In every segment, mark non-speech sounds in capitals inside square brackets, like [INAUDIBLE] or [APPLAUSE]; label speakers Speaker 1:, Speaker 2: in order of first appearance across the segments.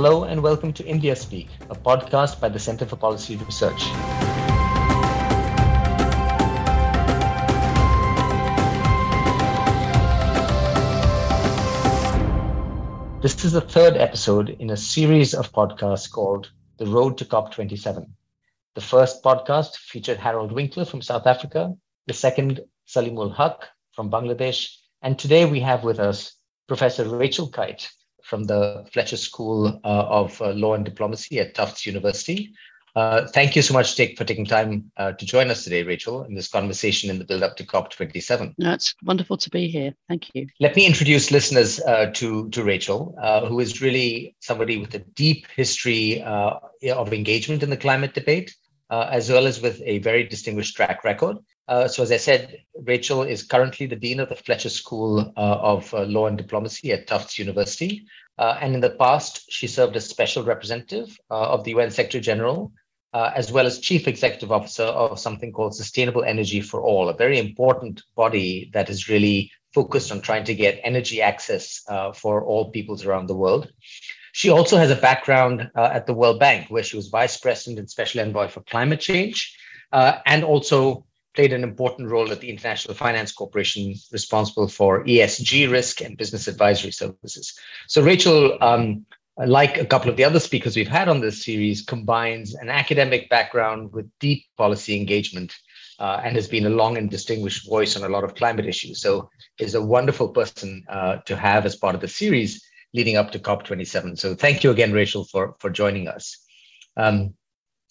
Speaker 1: Hello and welcome to India Speak, a podcast by the Center for Policy Research. This is the third episode in a series of podcasts called The Road to COP27. The first podcast featured Harald Winkler from South Africa, the second, Saleemul Huq from Bangladesh, and today we have with us Professor Rachel Kyte from the Fletcher School uh, of uh, Law and Diplomacy at Tufts University. Uh, thank you so much take, for taking time uh, to join us today, Rachel, in this conversation in the build up to COP27.
Speaker 2: No, it's wonderful to be here. Thank you.
Speaker 1: Let me introduce listeners uh, to, to Rachel, uh, who is really somebody with a deep history uh, of engagement in the climate debate, uh, as well as with a very distinguished track record. So, as I said, Rachel is currently the Dean of the Fletcher School of Law and Diplomacy at Tufts University. and in the past, she served as special representative of the UN Secretary General uh, as well as chief executive officer of something called Sustainable Energy for All, a very important body that is really focused on trying to get energy access uh, for all peoples around the world. She also has a background uh, at the World Bank, where she was vice president and special envoy for climate change, uh, and also played an important role at the International Finance Corporation, responsible for ESG risk and business advisory services. So, Rachel, um, like a couple of the other speakers we've had on this series, combines an academic background with deep policy engagement uh, and has been a long and distinguished voice on a lot of climate issues. So is a wonderful person uh, to have as part of the series leading up to COP27. So thank you again, Rachel, for, for joining us. Um,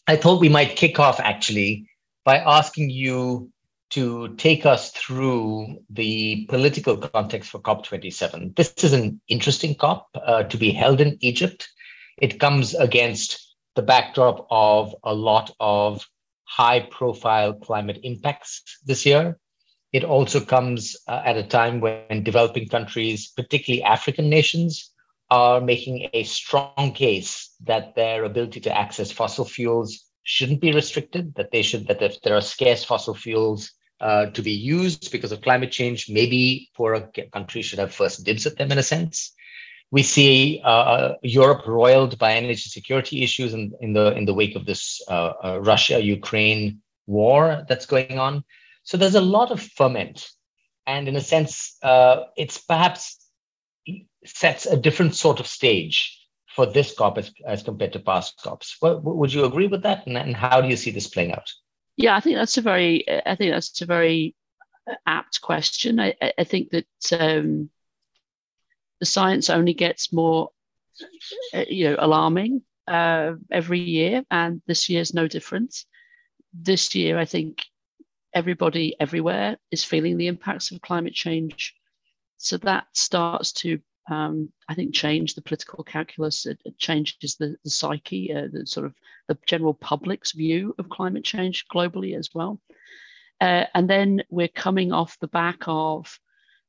Speaker 1: I thought we might kick off actually by asking you to take us through the political context for COP27. This is an interesting COP uh, to be held in Egypt. It comes against the backdrop of a lot of high profile climate impacts this year. It also comes uh, at a time when developing countries, particularly African nations, are making a strong case that their ability to access fossil fuels shouldn't be restricted, that they should, that if there are scarce fossil fuels, uh, to be used because of climate change. Maybe poorer countries should have first dibs at them in a sense. We see uh, uh, Europe roiled by energy security issues in, in the in the wake of this uh, uh Russia-Ukraine war that's going on. So there's a lot of ferment, and in a sense, uh, it's perhaps sets a different sort of stage for this COP as, as compared to past COPs. Well, would you agree with that? And, and how do you see this playing out?
Speaker 2: Yeah, I think that's a very, I think that's a very apt question. I, I think that um, the science only gets more, uh, you know, alarming uh, every year, and this year is no different. This year, I think everybody everywhere is feeling the impacts of climate change. So that starts to um, I think, change the political calculus. It, it changes the, the psyche, uh, the sort of the general public's view of climate change globally as well. Uh, and then we're coming off the back of,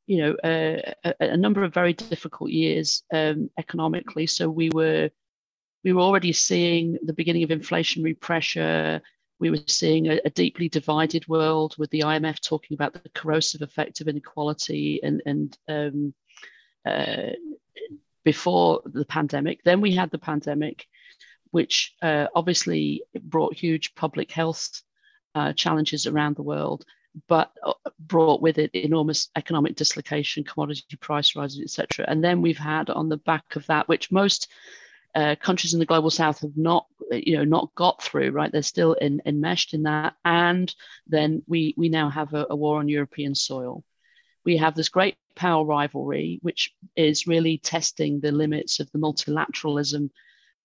Speaker 2: you know, uh, a, a, number of very difficult years um, economically. So we were we were already seeing the beginning of inflationary pressure. We were seeing a, a, deeply divided world with the IMF talking about the corrosive effect of inequality and and um, uh, before the pandemic. Then we had the pandemic, which uh, obviously brought huge public health uh, challenges around the world, but uh, brought with it enormous economic dislocation, commodity price rises, etc. And then we've had on the back of that, which most uh, countries in the global south have not you know not got through right they're still in, enmeshed in that and then we we now have a, a war on european soil we have this great power rivalry, which is really testing the limits of the multilateralism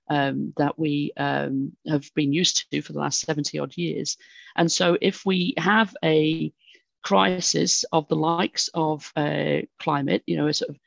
Speaker 2: um, that we um, have been used to for the last 70 odd years. And so, if we have a crisis of the likes of uh, climate, you know, a sort of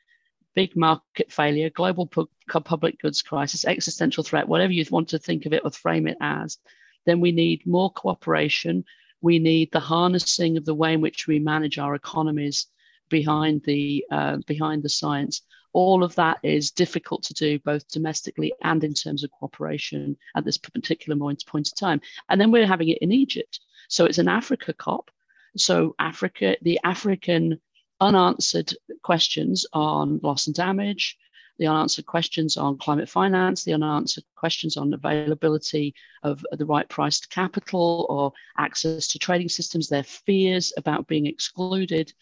Speaker 2: big market failure, global pu- public goods crisis, existential threat, whatever you want to think of it or frame it as, then we need more cooperation. We need the harnessing of the way in which we manage our economies behind the uh, behind the science. All of that is difficult to do both domestically and in terms of cooperation at this particular point, point in time. And then we're having it in Egypt. So it's an Africa COP. So Africa, the African unanswered questions on loss and damage, the unanswered questions on climate finance, the unanswered questions on availability of the right priced capital or access to trading systems, their fears about being excluded,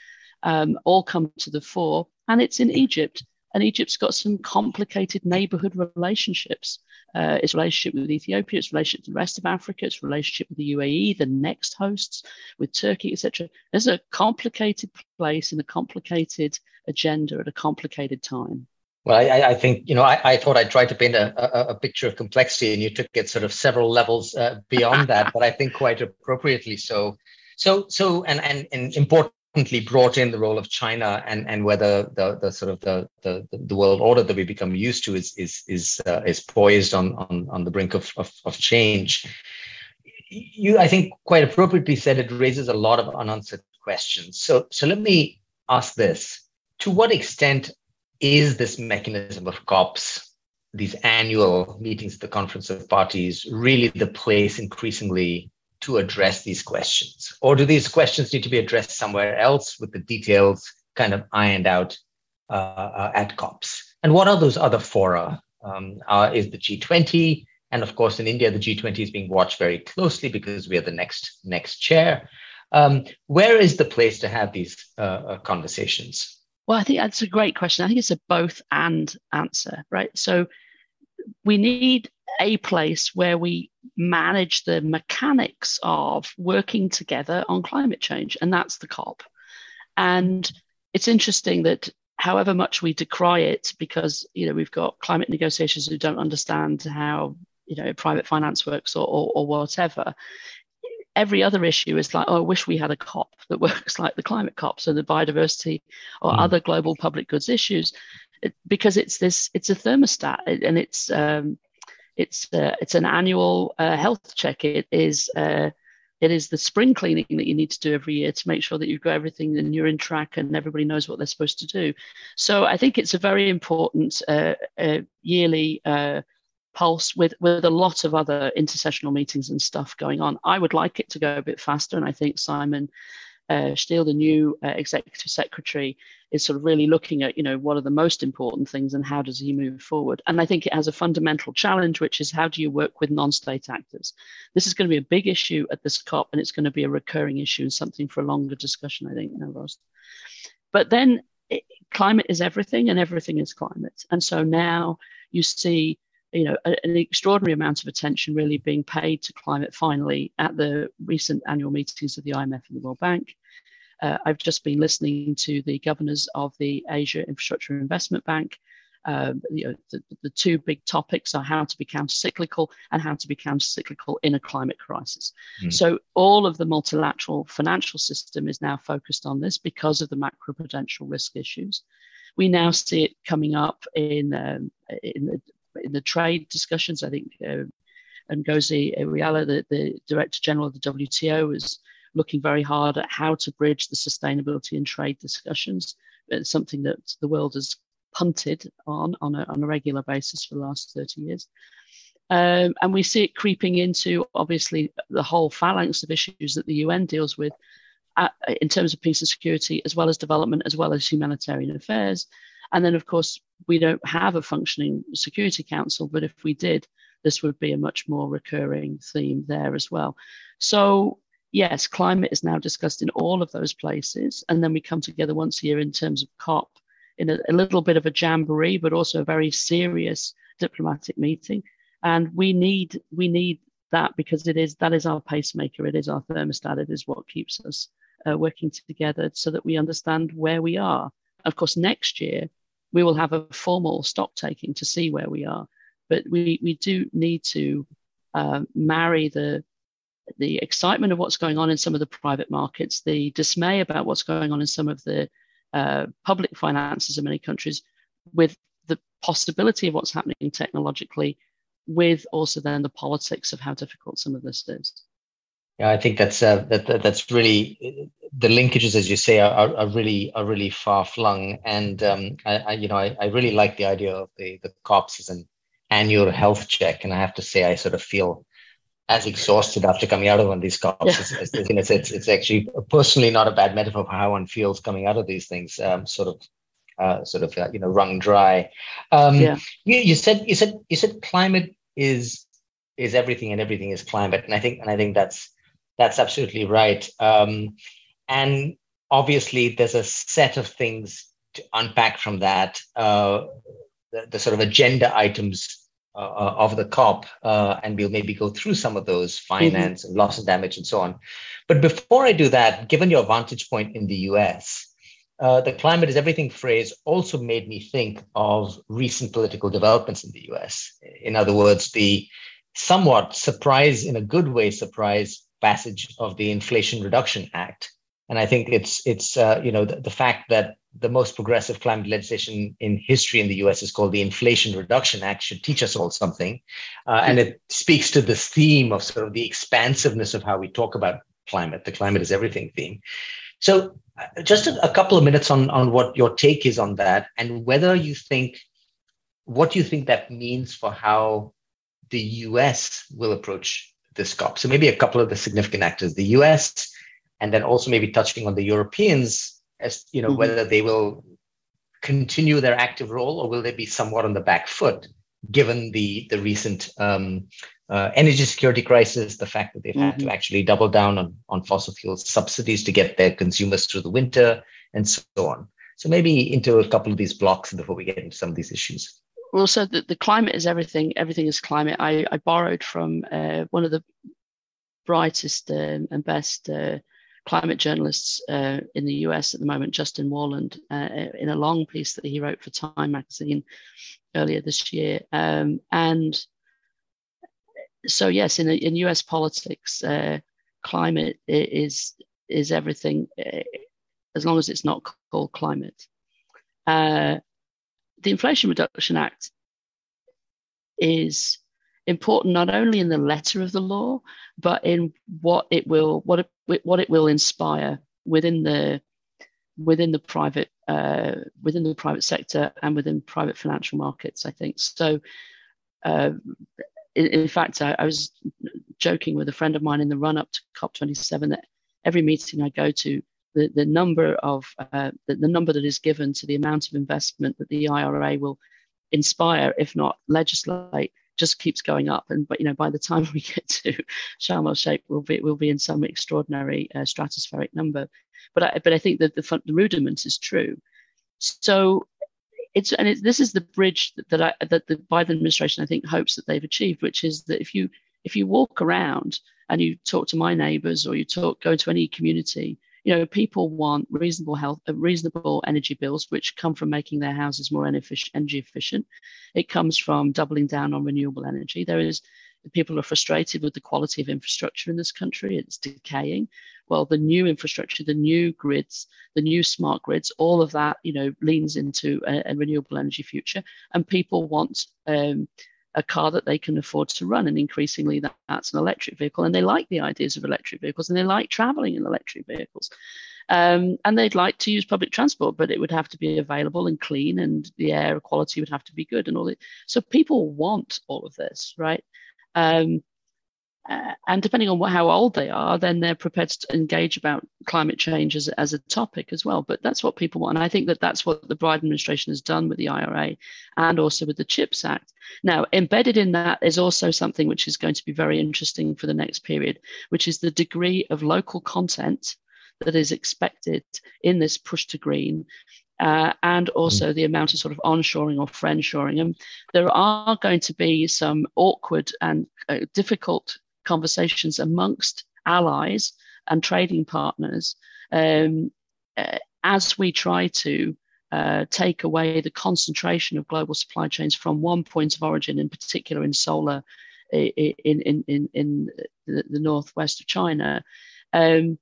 Speaker 2: um, all come to the fore. And it's in Egypt. And Egypt's got some complicated neighborhood relationships. Uh, its relationship with Ethiopia, its relationship with the rest of Africa, its relationship with the UAE, the next hosts, with Turkey, etc. There's a complicated place and a complicated agenda at a complicated time.
Speaker 1: Well, I, I, think you know. I, I, thought I tried to paint a, a, a, picture of complexity, and you took it sort of several levels uh, beyond that, [LAUGHS] but I think quite appropriately so. So, so, and and, and important brought in the role of China and, and whether the, the sort of the, the, the world order that we become used to is is is uh, is poised on, on on the brink of, of, of change. You, I think, quite appropriately said it raises a lot of unanswered questions. So so let me ask this: To what extent is this mechanism of COPs, these annual meetings, at the Conference of Parties, really the place increasingly to address these questions? Or do these questions need to be addressed somewhere else with the details kind of ironed out uh, uh, at COPs? And what are those other fora? Um, uh, is the G20? And of course, in India, the G20 is being watched very closely because we are the next next chair. Um, where is the place to have these uh, uh, conversations?
Speaker 2: Well, I think that's a great question. I think it's a both and answer, right? So we need a place where we manage the mechanics of working together on climate change, and that's the COP. And it's interesting that however much we decry it, because you know we've got climate negotiations who don't understand how you know private finance works or, or, or whatever. Every other issue is like, oh, I wish we had a COP that [LAUGHS] works like the climate COPs and the biodiversity or mm. other global public goods issues, because it's this, it's a thermostat and it's um, it's uh, it's an annual uh, health check. It is uh, it is the spring cleaning that you need to do every year to make sure that you've got everything and you're in track and everybody knows what they're supposed to do. So I think it's a very important uh, uh, yearly uh, pulse with with a lot of other intersessional meetings and stuff going on. I would like it to go a bit faster, and I think Simon uh, Stiell, the new uh, executive secretary, is sort of really looking at, you know, what are the most important things and how does he move forward? And I think it has a fundamental challenge, which is how do you work with non-state actors? This is going to be a big issue at this COP, and it's going to be a recurring issue and something for a longer discussion, I think, Navroz. But then it, climate is everything, and everything is climate. And so now you see you know, an extraordinary amount of attention really being paid to climate finally at the recent annual meetings of the IMF and the World Bank. Uh, I've just been listening to the governors of the Asia Infrastructure Investment Bank. Um, you know, the, the, two big topics are how to be countercyclical and how to be countercyclical in a climate crisis. Mm. So all of the multilateral financial system is now focused on this because of the macroprudential risk issues. We now see it coming up in, um, in the in the trade discussions, I think uh, Ngozi Iweala, the, the Director General of the WTO, is looking very hard at how to bridge the sustainability and trade discussions. It's something that the world has punted on on a, on a regular basis for the last 30 years. Um, and we see it creeping into obviously the whole phalanx of issues that the UN deals with at, in terms of peace and security, as well as development, as well as humanitarian affairs. And then, of course, we don't have a functioning Security Council, but if we did, this would be a much more recurring theme there as well. So, yes, climate is now discussed in all of those places. And then we come together once a year in terms of COP in a, a little bit of a jamboree, but also a very serious diplomatic meeting. And we need we need that because it is that is our pacemaker, it is our thermostat, it is what keeps us uh, working together so that we understand where we are. Of course, next year we will have a formal stock taking to see where we are. But we, we do need to uh, marry the the excitement of what's going on in some of the private markets, the dismay about what's going on in some of the uh, public finances in many countries, with the possibility of what's happening technologically, with also then the politics of how difficult some of this is.
Speaker 1: Yeah, I think that's uh, that, that, that's really the linkages, as you say, are, are really are really far flung. And um, I, I, you know, I, I really like the idea of the the cops as an annual health check. And I have to say, I sort of feel as exhausted after coming out of one of these cops. Yeah. It's, it's, it's, it's, actually personally not a bad metaphor for how one feels coming out of these things. Um, sort of uh, sort of uh, you know wrung dry. Um, yeah. you, you said you said you said climate is is everything and everything is climate, and I think and I think that's that's absolutely right. Um, and obviously, there's a set of things to unpack from that. Uh, the, the, sort of agenda items uh, uh of the COP, uh, and we'll maybe go through some of those finance mm-hmm. and loss and damage and so on. But before I do that, given your vantage point in the US, uh, the climate is everything phrase also made me think of recent political developments in the US. In other words, the somewhat surprise, in a good way, surprise passage of the Inflation Reduction Act. And I think it's it's uh, you know the, the, fact that the most progressive climate legislation in history in the U.S. is called the Inflation Reduction Act should teach us all something, uh, and it speaks to this theme of sort of the expansiveness of how we talk about climate. The climate is everything theme. So, uh, just a, a couple of minutes on on what your take is on that, and whether you think what do you think that means for how the US will approach this COP. So maybe a couple of the significant actors, the US, and then also maybe touching on the Europeans as you know mm-hmm. whether they will continue their active role or will they be somewhat on the back foot given the the recent um, uh, energy security crisis, the fact that they've mm-hmm. had to mm-hmm. actually double down on, on fossil fuel subsidies to get their consumers through the winter and so on. So maybe into a couple of these blocks before we get into some of these issues
Speaker 2: well, so the, the climate is everything. Everything is climate. I, I borrowed from uh, one of the brightest um, and best uh, climate journalists uh, in the US at the moment, Justin Worland, uh, in a long piece that he wrote for Time magazine earlier this year. Um, and so, yes, in, in US politics, uh, climate is is everything uh, as long as it's not called climate. The Inflation Reduction Act is important not only in the letter of the law, but in what it will what it, what it will inspire within the within the private uh, within the private sector and within private financial markets. I think so. Uh, in, in, fact, I, I, was joking with a friend of mine in the run up to COP27 that every meeting I go to, the, the number of uh, the, the number that is given to the amount of investment that the IRA will inspire, if not legislate, just keeps going up. And but you know, by the time [LAUGHS] we get to Sharm el Sheikh, we'll be we'll be in some extraordinary uh, stratospheric number. But I, but I think that the, the rudiment is true. So it's and it, this is the bridge that, I that the Biden administration I think hopes that they've achieved, which is that if you if you walk around and you talk to my neighbors or you talk go to any community you know, people want reasonable health, uh, reasonable energy bills, which come from making their houses more energy efficient. It comes from doubling down on renewable energy. There is people are frustrated with the quality of infrastructure in this country. It's decaying. Well, the new infrastructure, the new grids, the new smart grids, all of that, you know, leans into a, a renewable energy future. And people want um, a car that they can afford to run. And increasingly, that, that's an electric vehicle. And they like the ideas of electric vehicles and they like traveling in electric vehicles. Um, and they'd like to use public transport, but it would have to be available and clean, and the air quality would have to be good, and all that. So people want all of this, right? Um, uh, and depending on what, how old they are, then they're prepared to engage about climate change as, as a topic as well. But that's what people want. And I think that that's what the Biden administration has done with the IRA and also with the CHIPS Act. Now, embedded in that is also something which is going to be very interesting for the next period, which is the degree of local content that is expected in this push to green uh, and also the amount of sort of onshoring or friendshoring. And there are going to be some awkward and uh, difficult conversations amongst allies and trading partners um, uh, as we try to uh, take away the concentration of global supply chains from one point of origin, in particular in solar in, in, in, in the, the northwest of China. Um,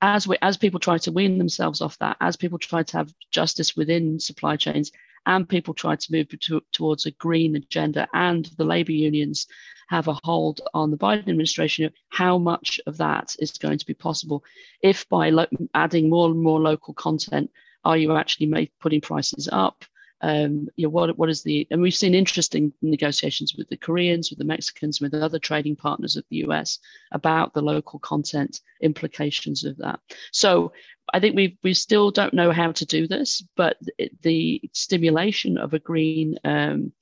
Speaker 2: as we, as people try to wean themselves off that, as people try to have justice within supply chains, and people try to move to, towards a green agenda, and the labour unions have a hold on the Biden administration, how much of that is going to be possible? If by lo- adding more and more local content, are you actually make, putting prices up? Um, you know, what what is the and we've seen interesting negotiations with the Koreans, with the Mexicans, with other trading partners of the US about the local content implications of that. So I think we we still don't know how to do this, but the stimulation of a green um,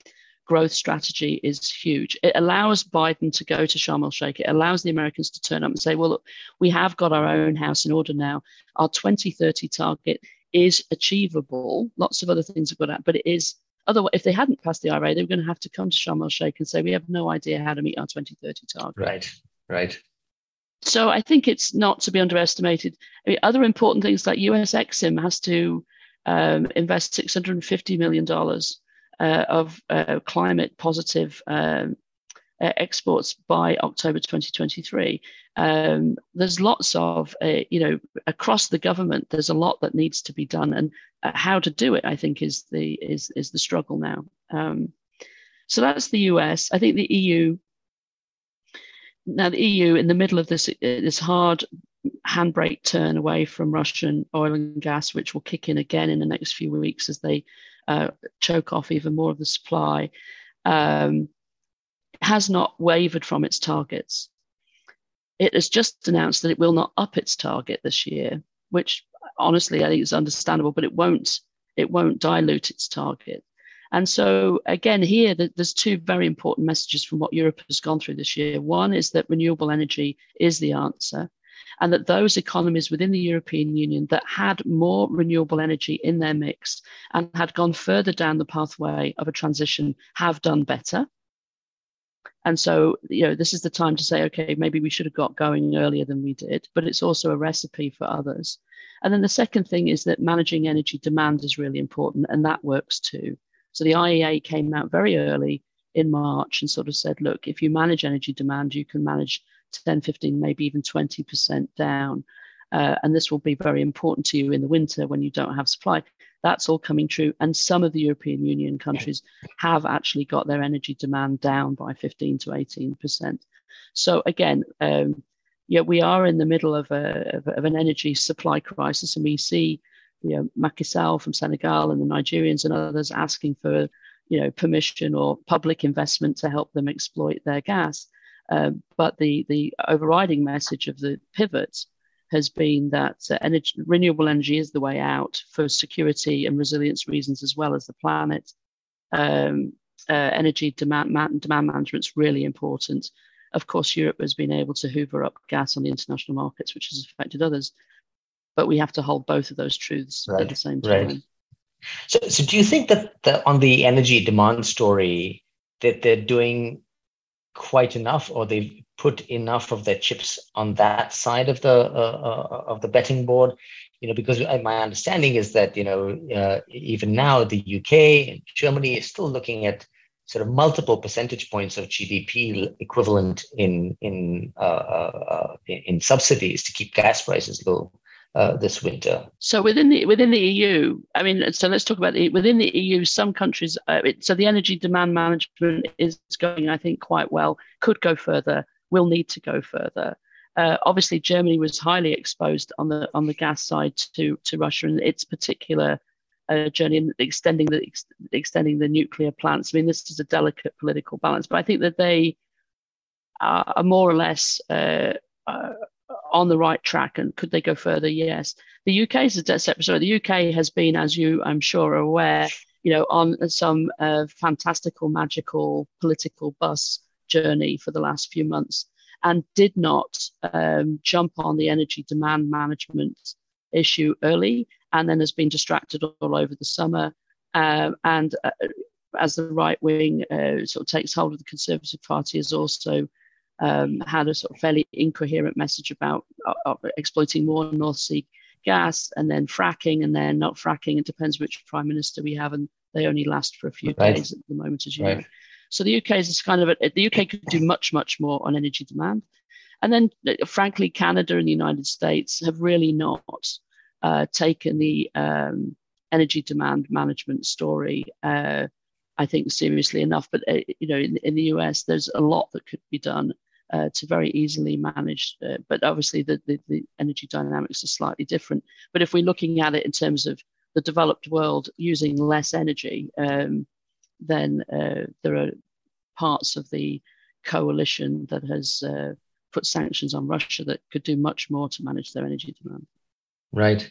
Speaker 2: growth strategy is huge. It allows Biden to go to Sharm el Sheikh. It allows the Americans to turn up and say, well, look, we have got our own house in order now. Our 2030 target is achievable. Lots of other things are good at, but it is otherwise if they hadn't passed the IRA, they were going to have to come to Sharm el Sheikh and say we have no idea how to meet our 2030 target.
Speaker 1: Right, right.
Speaker 2: So I think it's not to be underestimated. I mean, other important things like US Exim has to um, invest 650 million dollars uh, of uh, climate positive um, uh, exports by October 2023. Um, there's lots of, uh, you know, across the government, there's a lot that needs to be done, and uh, how to do it, I think, is the is is the struggle now. Um, so that's the US. I think the EU. Now the EU, in the middle of this this hard handbrake turn away from Russian oil and gas, which will kick in again in the next few weeks as they uh, choke off even more of the supply. Um, has not wavered from its targets. It has just announced that it will not up its target this year, which honestly I think is understandable, but it won't it won't dilute its target. And so again, here there's two very important messages from what Europe has gone through this year. One is that renewable energy is the answer, and that those economies within the European Union that had more renewable energy in their mix and had gone further down the pathway of a transition have done better. And so, you know, this is the time to say, okay, maybe we should have got going earlier than we did, but it's also a recipe for others. And then the second thing is that managing energy demand is really important, and that works too. So the IEA came out very early in March and sort of said, look, if you manage energy demand, you can manage 10, 15, maybe even 20% down. Uh, and this will be very important to you in the winter when you don't have supply. That's all coming true. And some of the European Union countries have actually got their energy demand down by 15 to 18%. So again, um, yeah, we are in the middle of, a, of, of, an energy supply crisis, and we see, you know, Macky Sall from Senegal and the Nigerians and others asking for, you know, permission or public investment to help them exploit their gas. Um, but the the overriding message of the pivots has been that uh, energy, renewable energy is the way out for security and resilience reasons, as well as the planet. Um, uh, energy demand, man, demand management is really important. Of course, Europe has been able to hoover up gas on the international markets, which has affected others. But we have to hold both of those truths right, at the same time. Right.
Speaker 1: So, so do you think that the, on the energy demand story that they're doing quite enough, or they've put enough of their chips on that side of the uh, uh, of the betting board you know because my understanding is that you know uh, even now the uk and germany is still looking at sort of multiple percentage points of gdp equivalent in in uh, uh, uh in subsidies to keep gas prices low uh, this winter.
Speaker 2: So within the within the EU, I mean, so let's talk about the within the EU. Some countries, uh, it, so the energy demand management is going, I think, quite well. Could go further will need to go further. Uh, obviously, Germany was highly exposed on the on the gas side to to Russia and its particular uh, journey in extending the ex- extending the nuclear plants. I mean, this is a delicate political balance, but I think that they are, more or less uh, uh on the right track. And could they go further? Yes. The UK is a separate story. The UK has been, as you I'm sure are aware, you know, on some uh, fantastical, magical political bus journey for the last few months and did not um, jump on the energy demand management issue early and then has been distracted all over the summer. Um, and uh, as the right wing uh, sort of takes hold of the Conservative Party, has also um, had a sort of fairly incoherent message about uh, exploiting more North Sea gas and then fracking and then not fracking. It depends which prime minister we have, and they only last for a few right. days at the moment, as you right. know. So the UK is kind of a, the UK could do much, much more on energy demand. And then, frankly, Canada and the United States have really not uh, taken the um, energy demand management story, uh, I think, seriously enough. But uh, you know, in, in, the US, there's a lot that could be done uh, to very easily manage. Uh, but obviously, the, the, the energy dynamics are slightly different. But if we're looking at it in terms of the developed world using less energy, um, then uh, there are parts of the coalition that has uh, put sanctions on Russia that could do much more to manage their energy demand.
Speaker 1: Right.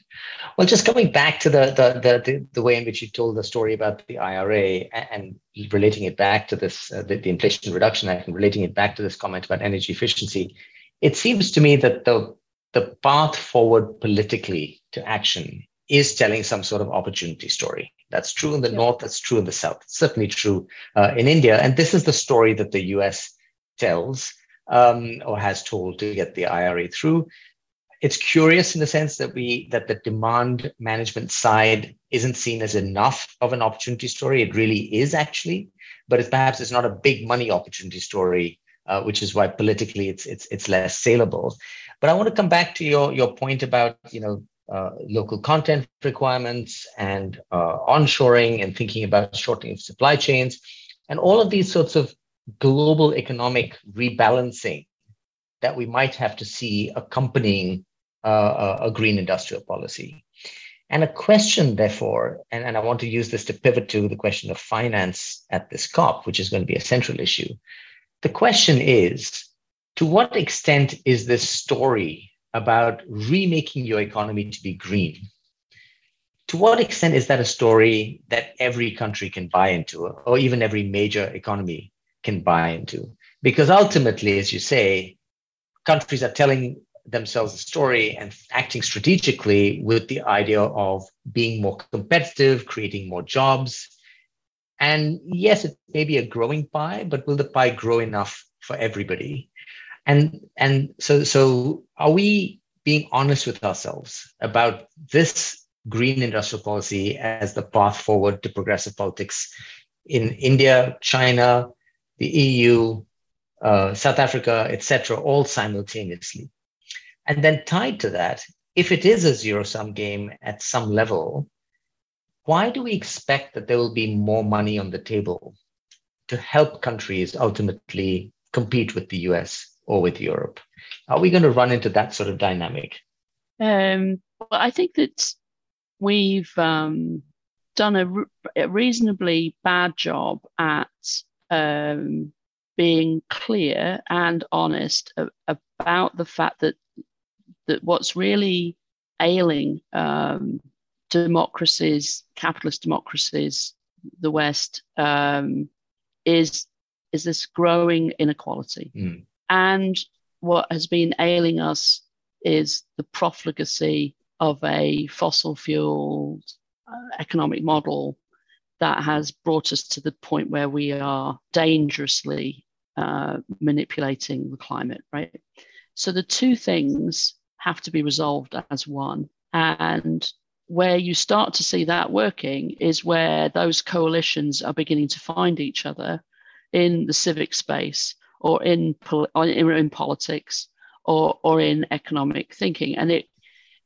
Speaker 1: Well, just coming back to the the the, the way in which you told the story about the IRA and, relating it back to this uh, the, the Inflation Reduction Act and relating it back to this comment about energy efficiency, it seems to me that the the path forward politically to action is telling some sort of opportunity story. That's true in the yeah. north. That's true in the south. It's certainly true uh, in India, and this is the story that the U.S. tells um, or has told to get the IRA through it's curious in the sense that we that the demand management side isn't seen as enough of an opportunity story. It really is actually, but it's perhaps it's not a big money opportunity story, uh, which is why politically it's it's it's less saleable. But I want to come back to your your point about you know uh, local content requirements and uh, onshoring and thinking about shortening of supply chains and all of these sorts of global economic rebalancing that we might have to see accompanying uh, a green industrial policy. And a question, therefore, and, and I want to use this to pivot to the question of finance at this COP, which is going to be a central issue. The question is to what extent is this story about remaking your economy to be green? To what extent is that a story that every country can buy into, or even every major economy can buy into? Because ultimately, as you say, countries are telling themselves a story and acting strategically with the idea of being more competitive, creating more jobs. And yes, it may be a growing pie, but will the pie grow enough for everybody? And and so so are we being honest with ourselves about this green industrial policy as the path forward to progressive politics in India, China, the EU, uh, South Africa, etc., all simultaneously. And then tied to that, if it is a zero sum game at some level, why do we expect that there will be more money on the table to help countries ultimately compete with the US or with Europe? Are we going to run into that sort of dynamic?
Speaker 2: Um, well, I think that we've um, done a, re- a, reasonably bad job at um, being clear and honest about the fact that that what's really ailing um, democracies, capitalist democracies, the West, um, is is this growing inequality. Mm. And what has been ailing us is the profligacy of a fossil fuel uh, economic model that has brought us to the point where we are dangerously uh, manipulating the climate, right? So the two things have to be resolved as one. And where you start to see that working is where those coalitions are beginning to find each other in the civic space or in, in politics or, or in economic thinking. And it,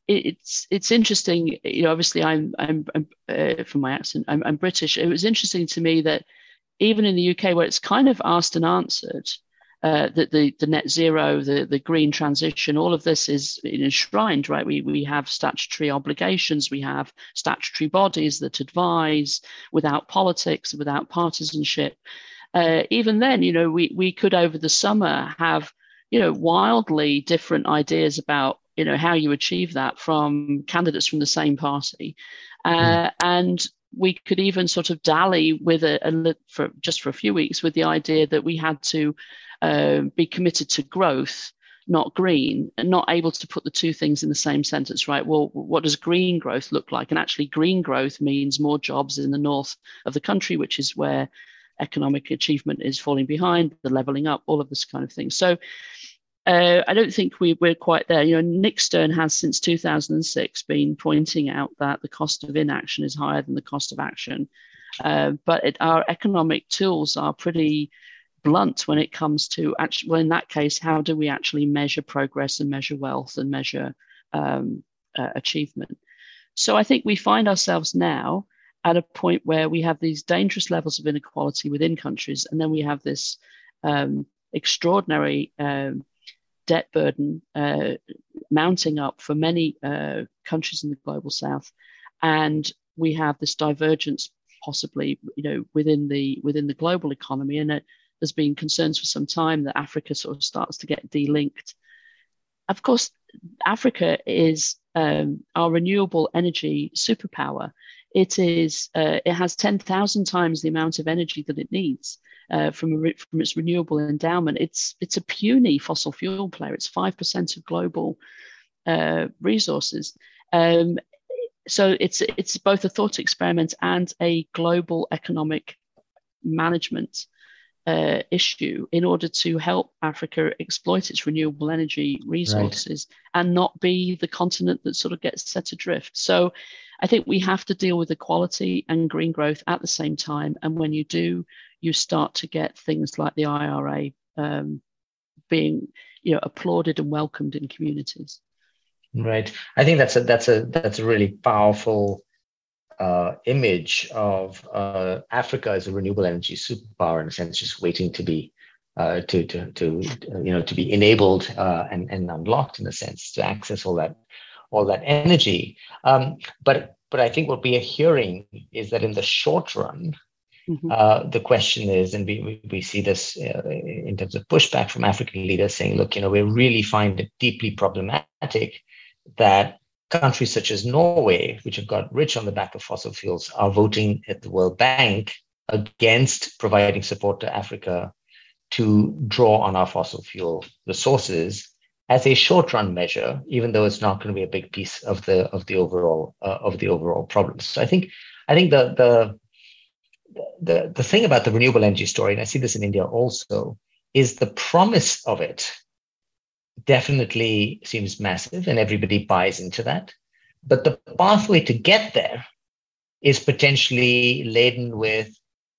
Speaker 2: it's it's interesting. You know, obviously, I'm I'm, I'm uh, from my accent, I'm, I'm British. It was interesting to me that even in the UK, where it's kind of asked and answered, uh, the, the, the net zero, the, the green transition, all of this is enshrined, right? We, we have statutory obligations, we have statutory bodies that advise without politics, without partisanship. Uh, even then, you know, we, we could over the summer have, you know, wildly different ideas about, you know, how you achieve that from candidates from the same party. Uh, mm. And we could even sort of dally with a, a, for just for a few weeks with the idea that we had to uh, be committed to growth, not green, and not able to put the two things in the same sentence, right? Well, what does green growth look like? And actually, green growth means more jobs in the north of the country, which is where economic achievement is falling behind, the leveling up, all of this kind of thing. So, uh, I don't think we, we're quite there. You know, Nick Stern has since 2006 been pointing out that the cost of inaction is higher than the cost of action. Uh, but it, our economic tools are pretty blunt when it comes to actually, well, in that case, how do we actually measure progress and measure wealth and measure um, uh, achievement? So I think we find ourselves now at a point where we have these dangerous levels of inequality within countries, and then we have this um, extraordinary um, debt burden uh, mounting up for many uh, countries in the global south. And we have this divergence possibly you know within the within the global economy. And it, there's been concerns for some time that africa sort of starts to get delinked. Of course africa is um, our renewable energy superpower it is uh, it has 10,000 times the amount of energy that it needs uh, from re- from its renewable endowment. It's it's a puny fossil fuel player. It's five percent of global uh, resources. Um, so it's it's both a thought experiment and a global economic management uh, issue in order to help Africa exploit its renewable energy resources right. and not be the continent that sort of gets set adrift. So I think we have to deal with equality and green growth at the same time. And when you do, you start to get things like the IRA um, being, you know, applauded and welcomed in communities.
Speaker 1: Right. I think that's a that's a that's a really powerful uh, image of uh, Africa as a renewable energy superpower in a sense, just waiting to be uh, to, to to you know to be enabled uh, and and unlocked in a sense to access all that all that energy. Um, but but I think what we are hearing is that in the short run, mm-hmm. uh, the question is, and we we see this uh, in terms of pushback from African leaders saying, look, you know, we really find it deeply problematic that countries such as Norway, which have got rich on the back of fossil fuels, are voting at the World Bank against providing support to Africa to draw on our fossil fuel resources as a short run measure, even though it's not going to be a big piece of the of the overall uh, of the overall problem. So I think I think the the the the thing about the renewable energy story, and I see this in India also, is the promise of it definitely seems massive and everybody buys into that. But the pathway to get there is potentially laden with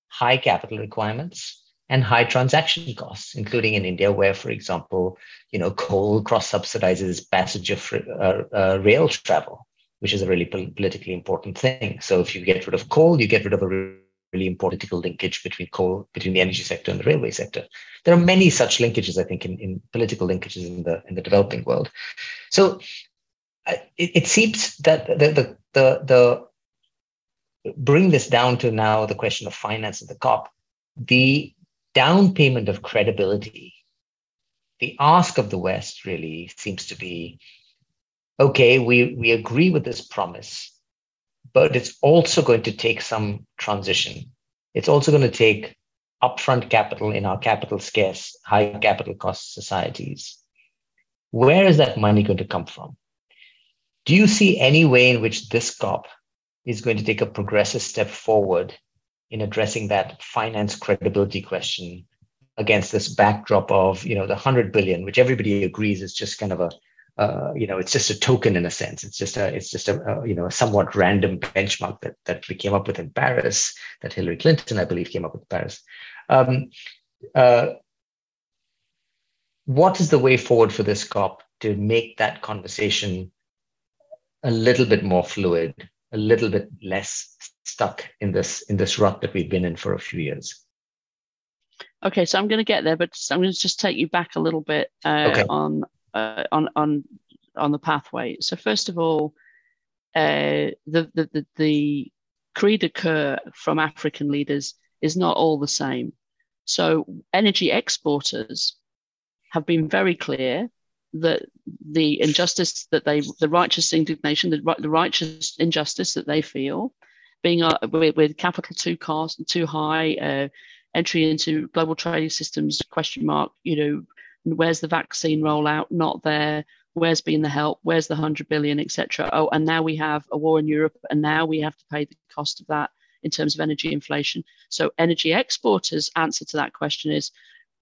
Speaker 1: high capital requirements and high transaction costs, including in India, where, for example, you know, coal cross subsidizes passenger uh, uh, rail travel, which is a really politically important thing. So if you get rid of coal, you get rid of a really important political linkage between coal, between the energy sector and the railway sector. There are many such linkages, I think, in, in political linkages in the in the developing world. So uh, it, it seems that the the the, the bring this down to now the question of finance at the COP, the down payment of credibility, the ask of the West really seems to be okay, we, we agree with this promise but it's also going to take some transition. It's also going to take upfront capital in our capital scarce, high capital cost societies. Where is that money going to come from? Do you see any way in which this COP is going to take a progressive step forward in addressing that finance credibility question against this backdrop of you know the 100 billion which everybody agrees is just kind of a uh, you know, it's just a token in a sense. It's just a, it's just a, a, you know, a somewhat random benchmark that that we came up with in Paris, that Hillary Clinton, I believe, came up with Paris. Um, uh, what is the way forward for this COP to make that conversation a little bit more fluid, a little bit less stuck in this in this rut that we've been in for a few years?
Speaker 2: Okay, so I'm going to get there, but I'm going to just take you back a little bit uh, okay. on uh, on on on the pathway. So first of all, uh, the, the the the cri de coeur from African leaders is not all the same. So energy exporters have been very clear that the injustice that they, the righteous indignation, the, the righteous injustice that they feel, being uh, with, with, capital too cost too high, uh, entry into global trading systems question mark, you know, where's the vaccine rollout? Not there. Where's been the help? Where's the 100 billion etc oh and now we have a war in europe and now we have to pay the cost of that in terms of energy inflation. So energy exporters answer to that question is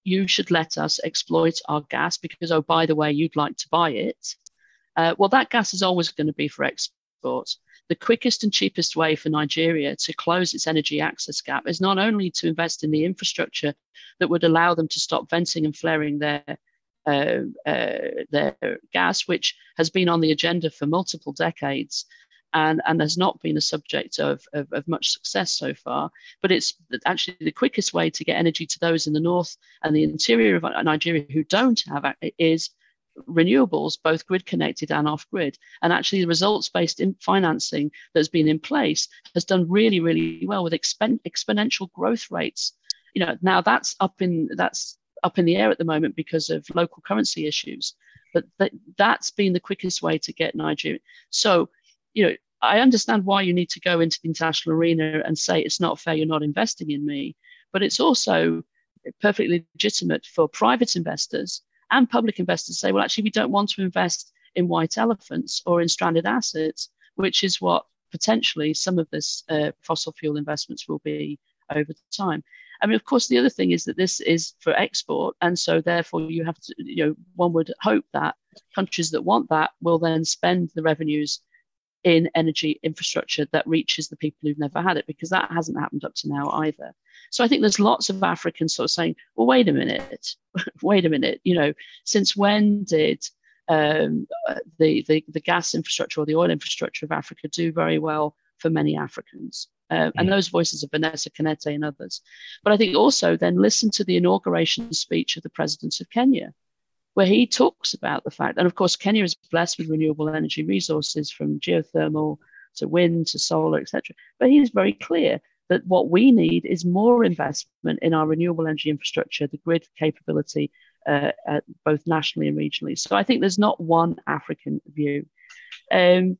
Speaker 2: you should let us exploit our gas because oh by the way you'd like to buy it. Uh, well that gas is always going to be for export. The quickest and cheapest way for Nigeria to close its energy access gap is not only to invest in the infrastructure that would allow them to stop venting and flaring their uh, uh, their gas, which has been on the agenda for multiple decades and, and has not been a subject of, of, of, much success so far. But it's actually the quickest way to get energy to those in the north and the interior of Nigeria who don't have it is renewables, both grid connected and off grid. And actually, the results based in financing that's been in place has done really, really well with expen- exponential growth rates. You know, now that's up in that's up in the air at the moment because of local currency issues. But that, that's been the quickest way to get Nigeria. So, you know, I understand why you need to go into the international arena and say it's not fair, you're not investing in me. But it's also perfectly legitimate for private investors and public investors to say, well, actually, we don't want to invest in white elephants or in stranded assets, which is what potentially some of this uh, fossil fuel investments will be over time. I mean, of course, the other thing is that this is for export, and so therefore you have to, you know, one would hope that countries that want that will then spend the revenues in energy infrastructure that reaches the people who've never had it, because that hasn't happened up to now either. So I think there's lots of Africans sort of saying, well, wait a minute, [LAUGHS] wait a minute, you know, since when did um, the, the, the gas infrastructure or the oil infrastructure of Africa do very well for many Africans? Uh, and mm. those voices of Vanessa Nakate and others. But I think also then listen to the inauguration speech of the president of Kenya, where he talks about the fact, and of course, Kenya is blessed with renewable energy resources from geothermal to wind to solar, etc. But he is very clear that what we need is more investment in our renewable energy infrastructure, the grid capability, uh, both nationally and regionally. So I think there's not one African view. Um,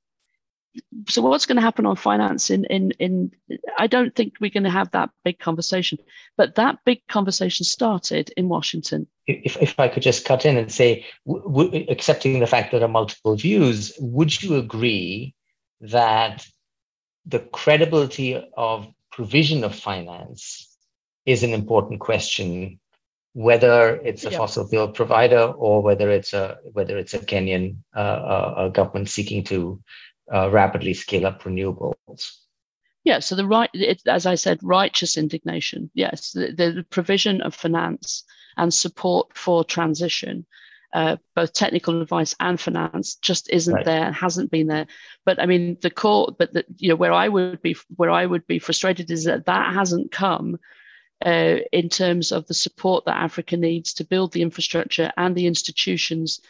Speaker 2: so what's going to happen on finance in, in in i don't think we're going to have that big conversation but that big conversation started in washington
Speaker 1: if, if i could just cut in and say w- w- accepting the fact that there are multiple views would you agree that the credibility of provision of finance is an important question whether it's a yeah. fossil fuel provider or whether it's a whether it's a Kenyan uh, a government seeking to uh, rapidly scale up renewables.
Speaker 2: Yeah, so the right, it, as I said, righteous indignation. Yes, the, the provision of finance and support for transition, uh, both technical advice and finance, just isn't right. there, and hasn't been there. But I mean, the core, but the, you know, where I would be, where I would be frustrated is that that hasn't come uh, in terms of the support that Africa needs to build the infrastructure and the institutions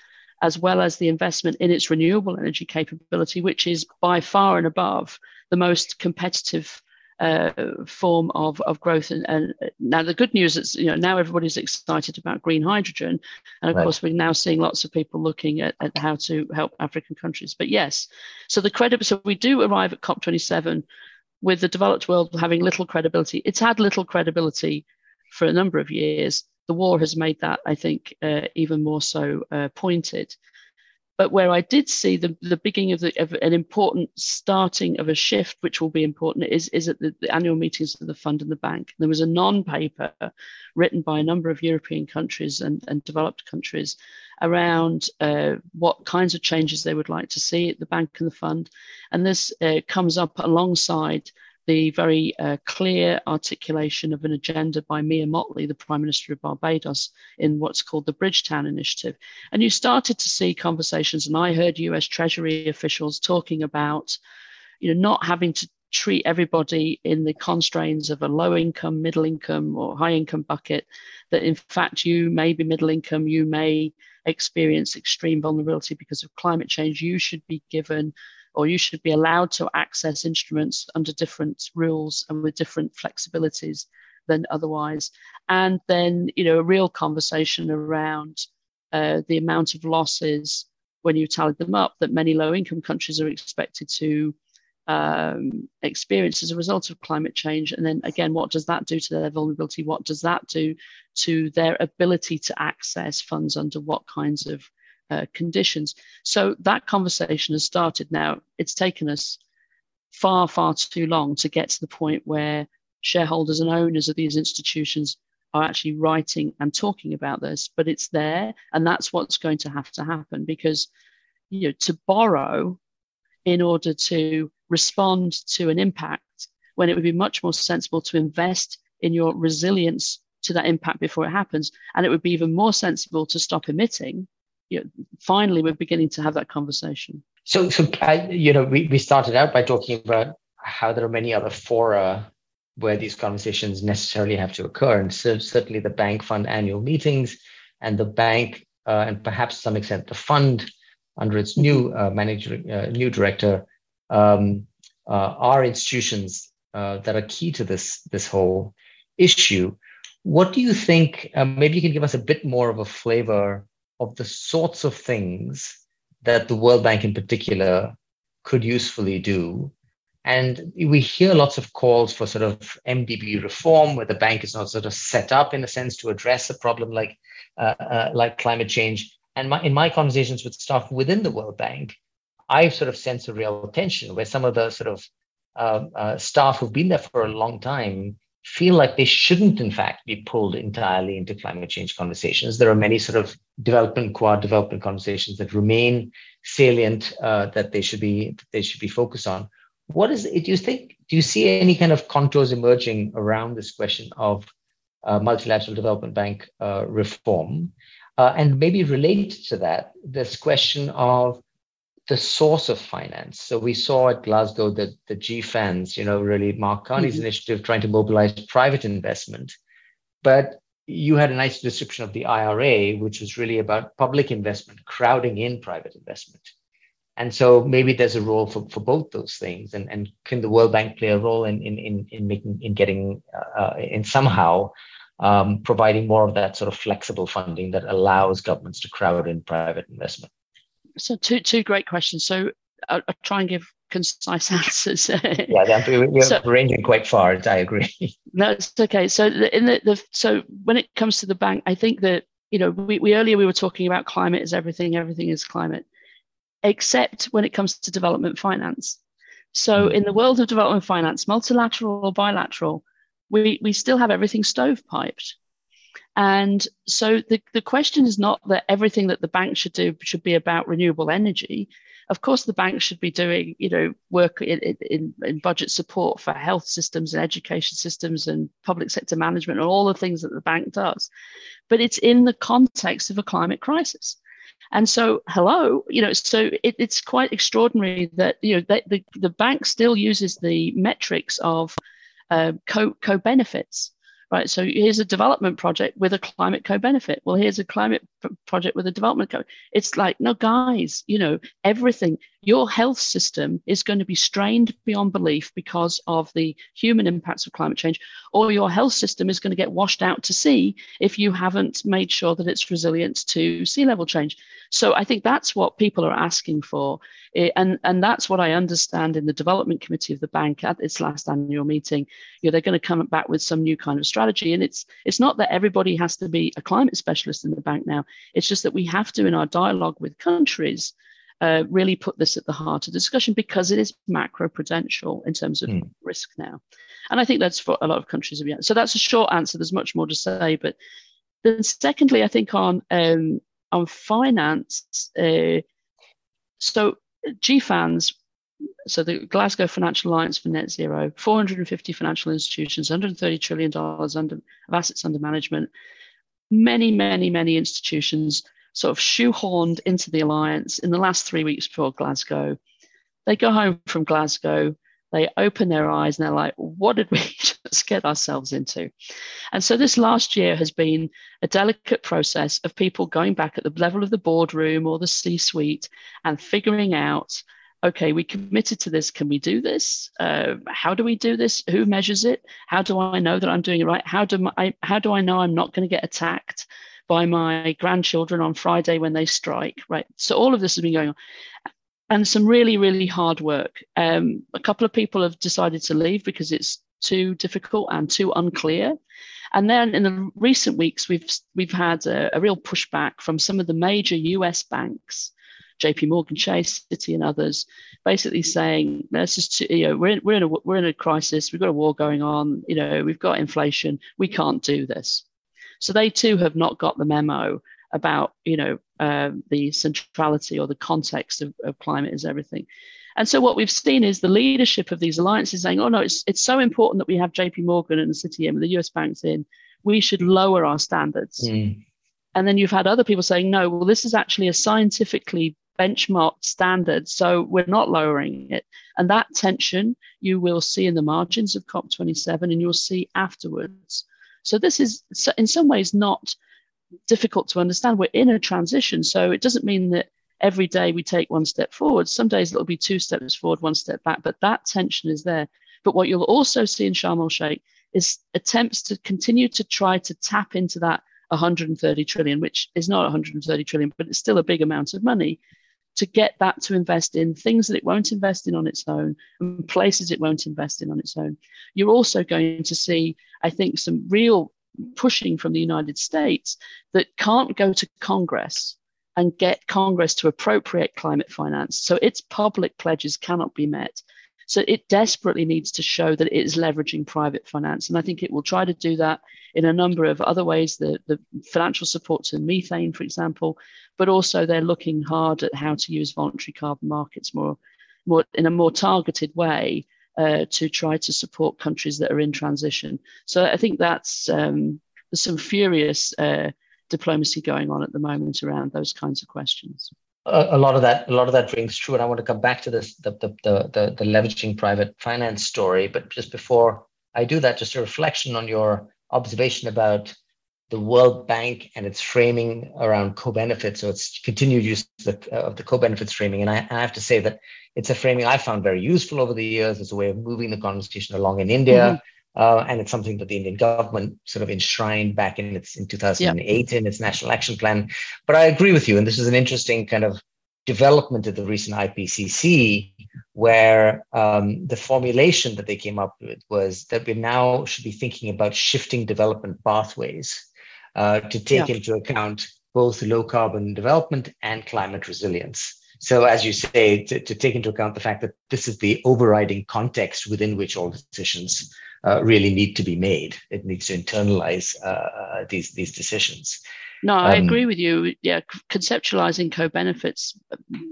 Speaker 2: as well as the investment in its renewable energy capability, which is by far and above the most competitive uh, form of, of growth. And, and, now the good news is, you know, now everybody's excited about green hydrogen. And of right. course, we're now seeing lots of people looking at, at how to help African countries. But yes, so the credit, so we do arrive at COP27 with the developed world having little credibility. It's had little credibility for a number of years the war has made that, I think, uh, even more so uh, pointed. But where I did see the, the beginning of, the, of, an important starting of a shift, which will be important, is, is at the, the annual meetings of the fund and the bank. There was a non paper written by a number of European countries and, and developed countries around uh, what kinds of changes they would like to see at the bank and the fund. And this uh, comes up alongside the very uh, clear articulation of an agenda by Mia Mottley, the Prime Minister of Barbados, in what's called the Bridgetown Initiative. And you started to see conversations, and I heard US Treasury officials talking about, you know, not having to treat everybody in the constraints of a low income, middle income, or high income bucket, that in fact you may be middle income, you may experience extreme vulnerability because of climate change. You should be given or you should be allowed to access instruments under different rules and with different flexibilities than otherwise. And then, you know, a real conversation around uh, the amount of losses when you tally them up that many low income countries are expected to um, experience as a result of climate change. And then again, what does that do to their vulnerability? What does that do to their ability to access funds under what kinds of uh, conditions. So that conversation has started now. It's taken us far, far too long to get to the point where shareholders and owners of these institutions are actually writing and talking about this, but it's there. And that's what's going to have to happen because, you know, to borrow in order to respond to an impact when it would be much more sensible to invest in your resilience to that impact before it happens. And it would be even more sensible to stop emitting you know, finally we're beginning to have that conversation.
Speaker 1: So, so I, you know, we, we started out by talking about how there are many other fora where these conversations necessarily have to occur, and so certainly the bank fund annual meetings and the bank uh, and perhaps to some extent the fund under its new uh, manager, uh, new director, um, uh, are institutions uh, that are key to this this whole issue. What do you think? maybe you can give us a bit more of a flavor of the sorts of things that the World Bank, in particular, could usefully do and we hear lots of calls for sort of MDB reform, where the bank is not sort of set up in a sense to address a problem like uh, uh, like climate change. And my, in my conversations with staff within the World Bank, I sort of sense a real tension where some of the sort of uh, uh, staff who've been there for a long time feel like they shouldn't, in fact, be pulled entirely into climate change conversations. There are many sort of development, quad development conversations that remain salient uh, that they should be they should be focused on what is it? Do you think? Do you see any kind of contours emerging around this question of uh, multilateral development bank uh, reform? Uh, and maybe related to that, this question of the source of finance. So we saw at Glasgow that the GFANZ, you know, really Mark Carney's mm-hmm. initiative trying to mobilize private investment. But you had a nice description of the IRA, which was really about public investment crowding in private investment. And so maybe there's a role for, for both those things. And, and can the World Bank play a role in, in, in, in making, in getting, uh, in somehow um, providing more of that sort of flexible funding that allows governments to crowd in private investment?
Speaker 2: So two, two great questions. So I'll, I'll try and give concise [LAUGHS] answers.
Speaker 1: yeah, we're so, ranging quite far. I agree. [LAUGHS]
Speaker 2: no, it's okay. So in the, the so when it comes to the bank, I think that you know we, we earlier we were talking about climate is everything. Everything is climate except when it comes to development finance. So, hmm. in the world of development finance, multilateral or bilateral, we, we still have everything stovepiped. And so the, the question is not that everything that the bank should do should be about renewable energy. Of course, the bank should be doing, you know, work in, in, in budget support for health systems and education systems and public sector management and all the things that the bank does. But it's in the context of a climate crisis. And so, hello, you know, so it, it's quite extraordinary that you know the, the bank still uses the metrics of uh, co co benefits right? So here's a development project with a climate co-benefit. Well, here's a climate project with a development co. It's like, no, guys, you know, everything. Your health system is going to be strained beyond belief because of the human impacts of climate change, or your health system is going to get washed out to sea if you haven't made sure that it's resilient to sea level change. So I think that's what people are asking for. Eh, and, and that's what I understand in the development committee of the bank at its last annual meeting. You know, they're going to come back with some new kind of strategy. And it's it's not that everybody has to be a climate specialist in the bank now. It's just that we have to, in our dialogue with countries, uh, really put this at the heart of the discussion because it is macro prudential in terms of mm. risk now. And I think that's for a lot of countries. So that's a short answer. There's much more to say. But then, secondly, I think on um, on finance, uh, so GFANZ, so the Glasgow Financial Alliance for Net Zero, 450 financial institutions, 130 trillion dollars under of assets under management, many, many, many institutions sort of shoehorned into the alliance in the last three weeks before Glasgow. They go home from Glasgow, they open their eyes and they're like, what did we [LAUGHS] just get ourselves into? And so this last year has been a delicate process of people going back at the level of the boardroom or the C suite and figuring out okay, we committed to this. Can we do this? Uh, how do we do this? Who measures it? How do I know that I'm doing it right? How do I, how do I know I'm not going to get attacked by my grandchildren on Friday when they strike? Right. So all of this has been going on and some really, really hard work. Um, a couple of people have decided to leave because it's too difficult and too unclear. And then in the recent weeks, we've we've had a, a real pushback from some of the major U.S. banks, J.P. Morgan Chase, Citi, and others, basically saying, "Let's just you know we're in, we're in a we're in a crisis. We've got a war going on. You know we've got inflation. We can't do this." So they too have not got the memo about you know uh, the centrality or the context of, of climate is everything. And so what we've seen is the leadership of these alliances saying, "Oh no, it's it's so important that we have J.P. Morgan and Citi and the U.S. banks in. We should lower our standards." Mm. And then you've had other people saying, "No, well, this is actually a scientifically benchmarked standard, so we're not lowering it." And that tension you will see in the margins of COP27, and you'll see afterwards. So this is in some ways not difficult to understand. We're in a transition, so it doesn't mean that every day we take one step forward. Some days it'll be two steps forward, one step back, but that tension is there. But what you'll also see in Sharm el Sheikh is attempts to continue to try to tap into that 130 trillion, which is not 130 trillion, but it's still a big amount of money, to get that to invest in things that it won't invest in on its own and places it won't invest in on its own. You're also going to see, I think, some real pushing from the United States that can't go to Congress and get Congress to appropriate climate finance. So its public pledges cannot be met. So it desperately needs to show that it is leveraging private finance. And I think it will try to do that in a number of other ways, the, the financial support to methane, for example, but also they're looking hard at how to use voluntary carbon markets more, more in a more targeted way uh, to try to support countries that are in transition. So I think that's um, there's some furious uh, diplomacy going on at the moment around those kinds of questions
Speaker 1: a, lot of that a lot of that rings true and i want to come back to this the, the the the, the leveraging private finance story but just before i do that just a reflection on your observation about the World Bank and its framing around co-benefits, so its continued use of the, the co-benefits framing. And I, I, have to say that it's a framing I found very useful over the years as a way of moving the conversation along in India. Mm-hmm. Uh, and it's something that the Indian government sort of enshrined back in its in 2008 yeah. in its national action plan. But I agree with you, and this is an interesting kind of development of the recent IPCC, where um, the formulation that they came up with was that we now should be thinking about shifting development pathways uh, to take yeah. into account both low carbon development and climate resilience. So, as you say, to, to, take into account the fact that this is the overriding context within which all decisions uh, really need to be made. It needs to internalize uh, uh these these decisions.
Speaker 2: No, I um, agree with you. Yeah, conceptualizing co-benefits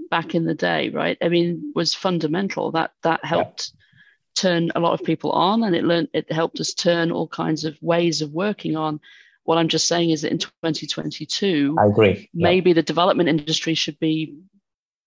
Speaker 2: back in the day, right? I mean, was fundamental. That that helped yeah. turn a lot of people on, and it learned it helped us turn all kinds of ways of working on. What I'm just saying is that in 2022,
Speaker 1: I agree.
Speaker 2: Maybe yeah. the development industry should be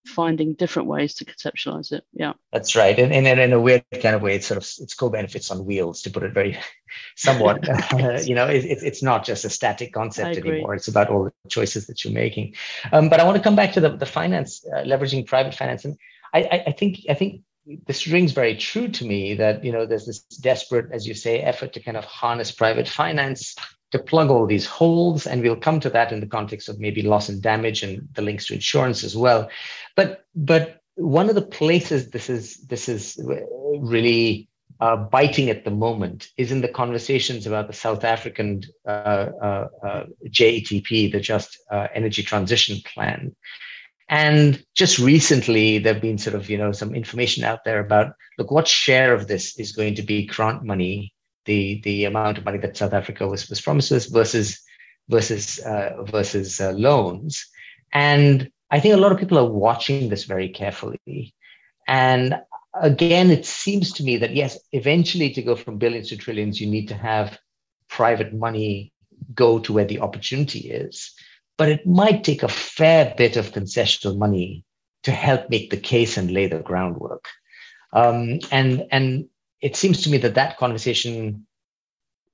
Speaker 2: finding different ways to conceptualize it. Yeah,
Speaker 1: that's right. And, and in a weird kind of way, it's sort of it's co-benefits on wheels, to put it very [LAUGHS] somewhat. uh, [LAUGHS] [LAUGHS] you know, it, it's not just a static concept anymore. It's about all the choices that you're making. Um, but I want to come back to the the finance, uh, leveraging private finance, and I, I, I think I think this rings very true to me that you know there's this desperate, as you say, effort to kind of harness private finance to plug all these holes. And we'll come to that in the context of maybe loss and damage and the links to insurance as well. But but one of the places this is this is really uh, biting at the moment is in the conversations about the South African uh, uh, uh JETP, the Just uh, Energy Transition Plan. And just recently, there have been sort of you know some information out there about look what share of this is going to be grant money the the amount of money that South Africa was was promised versus versus uh, versus uh, loans. And I think a lot of people are watching this very carefully. And again, it seems to me that yes, eventually to go from billions to trillions, you need to have private money go to where the opportunity is. But it might take a fair bit of concessional money to help make the case and lay the groundwork. Um, and and it seems to me that that conversation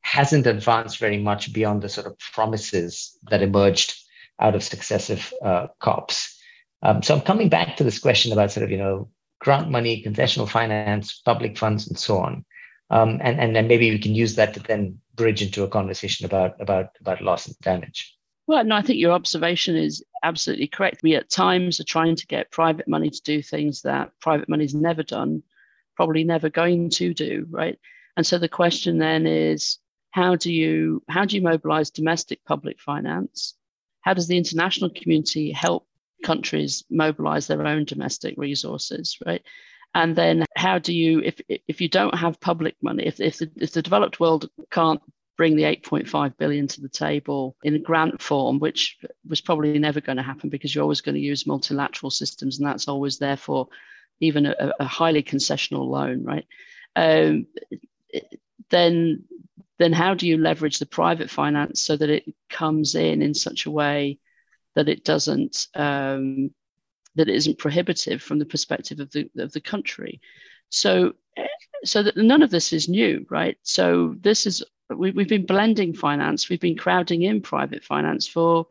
Speaker 1: hasn't advanced very much beyond the sort of promises that emerged out of successive uh, COPs. Um, so I'm coming back to this question about sort of, you know, grant money, concessional finance, public funds, and so on. Um, and, and then maybe we can use that to then bridge into a conversation about, about, about loss and damage.
Speaker 2: Well, no, I think your observation is absolutely correct. We at times are trying to get private money to do things that private money's never done probably never going to do, right? And so the question then is how do you how do you mobilize domestic public finance? How does the international community help countries mobilize their own domestic resources, right? And then how do you if if you don't have public money, if if the, if the developed world can't bring the 8.5 billion to the table in a grant form, which was probably never going to happen because you're always going to use multilateral systems, and that's always therefore even a, a highly concessional loan, right? Um, then then how do you leverage the private finance so that it comes in in such a way that it doesn't um, that it isn't prohibitive from the perspective of the of the country? So so that none of this is new, right? So this is we, have been blending finance, we've been crowding in private finance for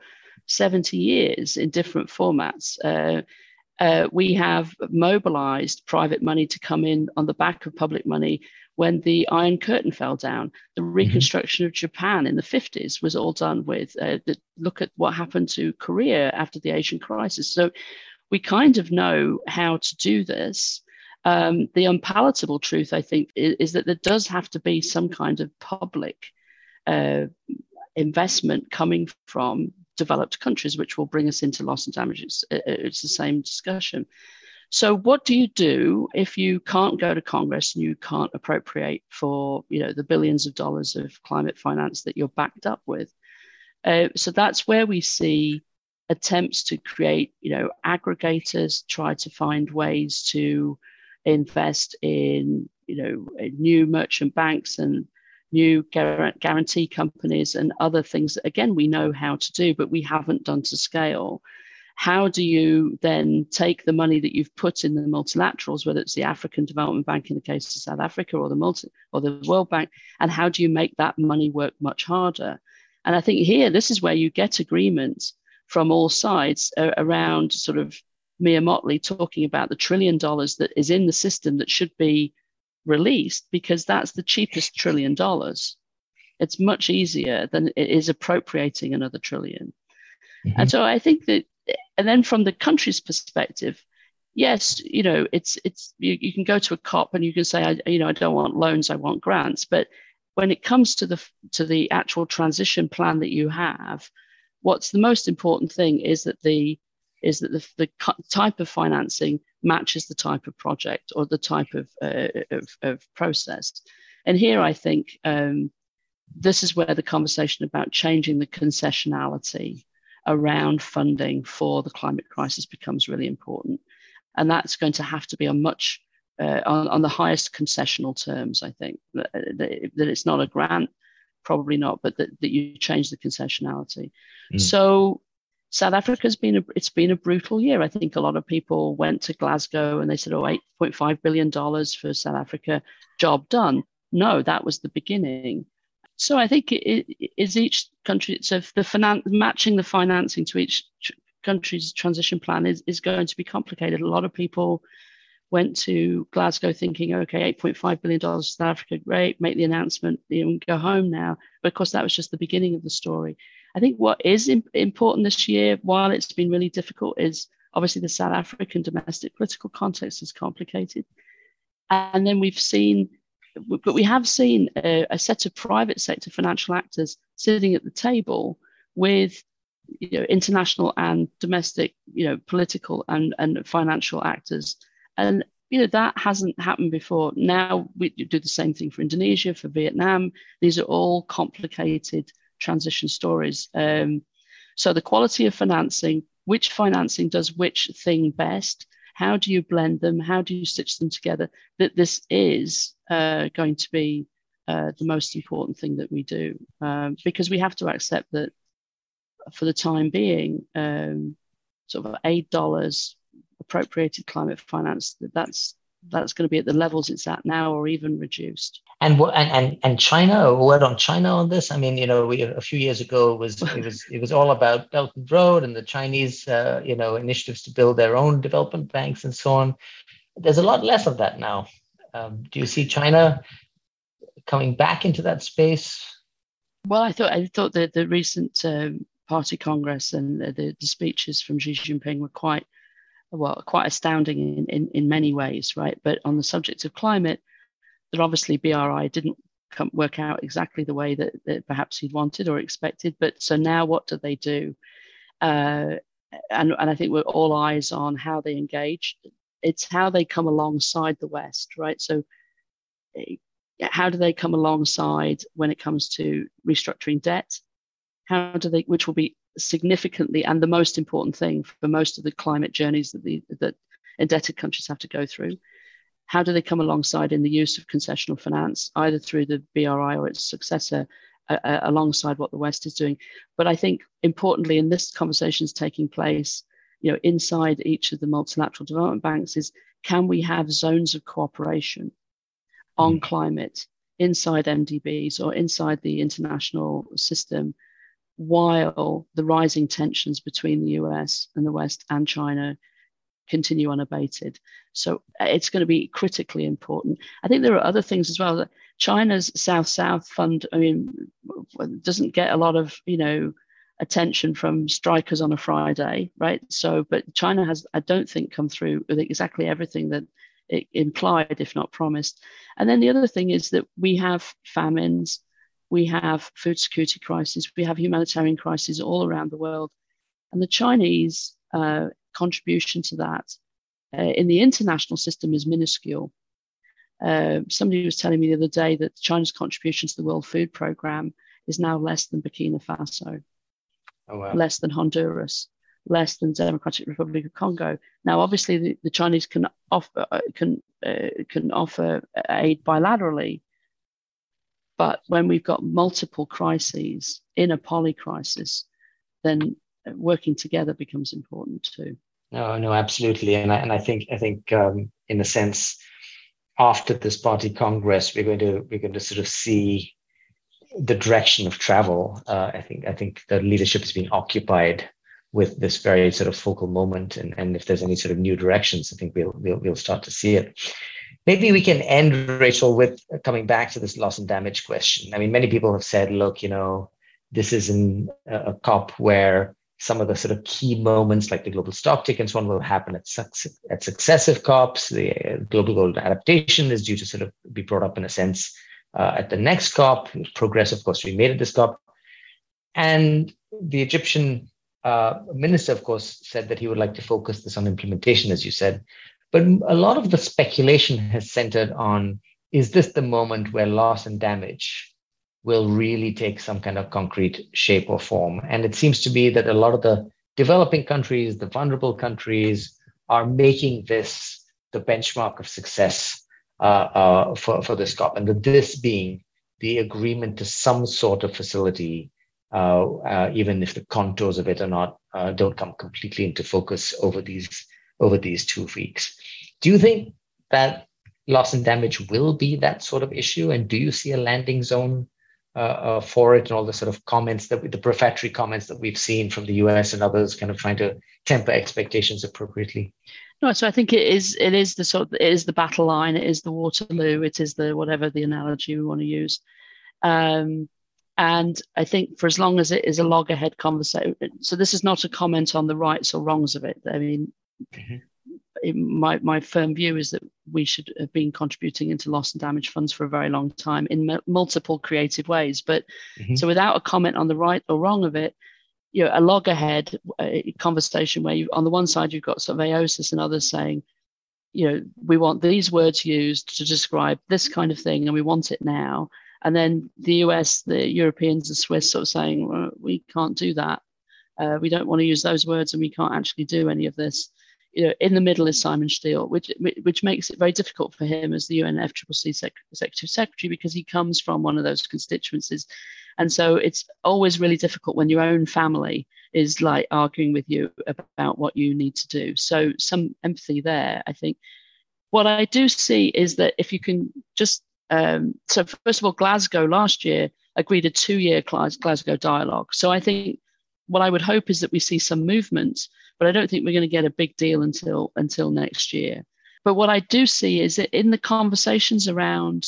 Speaker 2: 70 years in different formats. Uh, uh, we have mobilized private money to come in on the back of public money when the Iron Curtain fell down. The mm-hmm. reconstruction mm-hmm. of Japan in the 50s was all done with. Uh, the, look at what happened to Korea after the Asian crisis. So we kind of know how to do this. Um, the unpalatable truth, I think, is, is, that there does have to be some kind of public uh, investment coming from developed countries, which will bring us into loss and damages. It's the same discussion. So, what do you do if you can't go to Congress and you can't appropriate for you know the billions of dollars of climate finance that you're backed up with? Uh, so that's where we see attempts to create you know aggregators, try to find ways to invest in you know new merchant banks and new guarantee companies and other things that, again, we know how to do, but we haven't done to scale. How do you then take the money that you've put in the multilaterals, whether it's the African Development Bank in the case of South Africa or the multi or the World Bank, and how do you make that money work much harder? And I think here, this is where you get agreement from all sides uh, around sort of Mia Mottley talking about the trillion dollars that is in the system that should be released because that's the cheapest trillion dollars. It's much easier than it is appropriating another 1000000000000 mm-hmm. And so I think that, and then from the country's perspective, yes, you know, it's it's you, you can go to a COP and you can say, I, you know, I don't want loans, I want grants. But when it comes to the to the actual transition plan that you have, what's the most important thing is that the is that the, the type of financing matches the type of project or the type of, uh, of, of, process. And here I think um, this is where the conversation about changing the concessionality around funding for the climate crisis becomes really important. And that's going to have to be on much uh, on, on, the highest concessional terms, I think, that, that, that, it's not a grant, probably not, but that, that you change the concessionality. Mm. So South Africa's been a, it's been a brutal year. I think a lot of people went to Glasgow and they said, "Oh, 8.5 billion dollars for South Africa, job done." No, that was the beginning. So I think it, is each country. So the finance matching the financing to each country's transition plan is is going to be complicated. A lot of people went to Glasgow thinking, okay, 8.5 billion dollars South Africa, great, make the announcement, you know, go home now. But of course, that was just the beginning of the story. I think what is important this year, while it's been really difficult, is obviously the South African domestic political context is complicated. And then we've seen, but we have seen a, a set of private sector financial actors sitting at the table with you know, international and domestic, you know, political and, and financial actors. And you know that hasn't happened before. Now we do the same thing for Indonesia, for Vietnam. These are all complicated transition stories. Um, so the quality of financing, which financing does which thing best? How do you blend them? How do you stitch them together? That this is uh, going to be uh, the most important thing that we do um, because we have to accept that for the time being, um, sort of eight dollars appropriated climate finance that that's that's going to be at the levels it's at now or even reduced.
Speaker 1: And what and and and China, a word on China on this. I mean, you know, we a few years ago it was it was it was all about Belt and Road and the Chinese, uh, you know, initiatives to build their own development banks and so on. There's a lot less of that now. Um, do you see China coming back into that space?
Speaker 2: Well, I thought I thought that the recent um, party congress and the, the speeches from Xi Jinping were quite well, quite astounding in, in, in many ways, right? But on the subject of climate, that obviously BRI didn't come, work out exactly the way that, that perhaps he'd wanted or expected. But so now what do they do? Uh, and, and I think we're all eyes on how they engage. It's how they come alongside the West, right? So eh, how do they come alongside when it comes to restructuring debt? How do they, which will be significantly and the most important thing for most of the climate journeys that the that indebted countries have to go through. How do they come alongside in the use of concessional finance, either through the BRI or its successor, uh, alongside what the West is doing? But I think importantly, in this conversation is taking place, you know, inside each of the multilateral development banks, is can we have zones of cooperation on mm. climate inside MDBs or inside the international system while the rising tensions between the US and the West and China continue unabated. So uh, it's going to be critically important. I think there are other things as well. China's South South fund, I mean, doesn't get a lot of, you know, attention from strikers on a Friday, right? So, but China has, I don't think, come through with exactly everything that it implied, if not promised. And then the other thing is that we have famines, we have food security crises, we have humanitarian crises all around the world. And the Chinese uh, contribution to that uh, in the international system is minuscule. Uh, somebody was telling me the other day that China's contribution to the World Food Programme is now less than Burkina Faso, oh, wow. less than Honduras, less than Democratic Republic of Congo. Now, obviously, the, the Chinese can offer uh, can uh, can offer aid bilaterally, but when we've got multiple crises in a poly crisis, then working together becomes important too.
Speaker 1: No, no, absolutely, and I, and I think I think um, in a sense, after this party congress, we're going to we're going to sort of see the direction of travel. Uh, I think I think the leadership has been occupied with this very sort of focal moment, and, and if there's any sort of new directions, I think we'll we'll we'll start to see it. Maybe we can end, Rachel, with coming back to this loss and damage question. I mean, many people have said, look, you know, this is in a COP where some of the sort of key moments, like the global stocktake and so on will happen at, at successive COPs. The uh, global goal adaptation is due to sort of be brought up in a sense uh, at the next COP. Progress, of course, we made at this COP. And the Egyptian uh, minister, of course, said that he would like to focus this on implementation, as you said. But a lot of the speculation has centered on is this the moment where loss and damage will really take some kind of concrete shape or form? And it seems to be that a lot of the developing countries, the vulnerable countries, are making this the benchmark of success uh, uh, for, for this COP. And this being the agreement to some sort of facility, uh, uh, even if the contours of it are not uh, don't come completely into focus over these over these two weeks. Do you think that loss and damage will be that sort of issue? And do you see a landing zone uh, uh, for it and all the sort of comments that the prefatory comments that we've seen from the US and others kind of trying to temper expectations appropriately?
Speaker 2: No, so I think it is it is the sort of, it is the battle line, it is the Waterloo, it is the whatever the analogy we want to use. Um, and I think for as long as it is a loggerhead conversation, so this is not a comment on the rights or wrongs of it. I mean, mm-hmm my, my firm view is that we should have been contributing into loss and damage funds for a very long time in m- multiple creative ways. But mm-hmm. so without a comment on the right or wrong of it, you know, a loggerhead a conversation where you, on the one side, you've got sort of AOSIS and others saying, you know, we want these words used to describe this kind of thing and we want it now. And then the US, the Europeans, the Swiss sort of saying, well, we can't do that. Uh, we don't want to use those words and we can't actually do any of this you know, in the middle is Simon Stiell, which which makes it very difficult for him as the UNFCCC Executive Secretary because he comes from one of those constituencies, and so it's always really difficult when your own family is like arguing with you about what you need to do. So some empathy there, I think. What I do see is that if you can just um, so first of all, Glasgow last year agreed a two-year Glasgow dialogue. So I think what I would hope is that we see some movement but I don't think we're going to get a big deal until until next year. But what I do see is that in the conversations around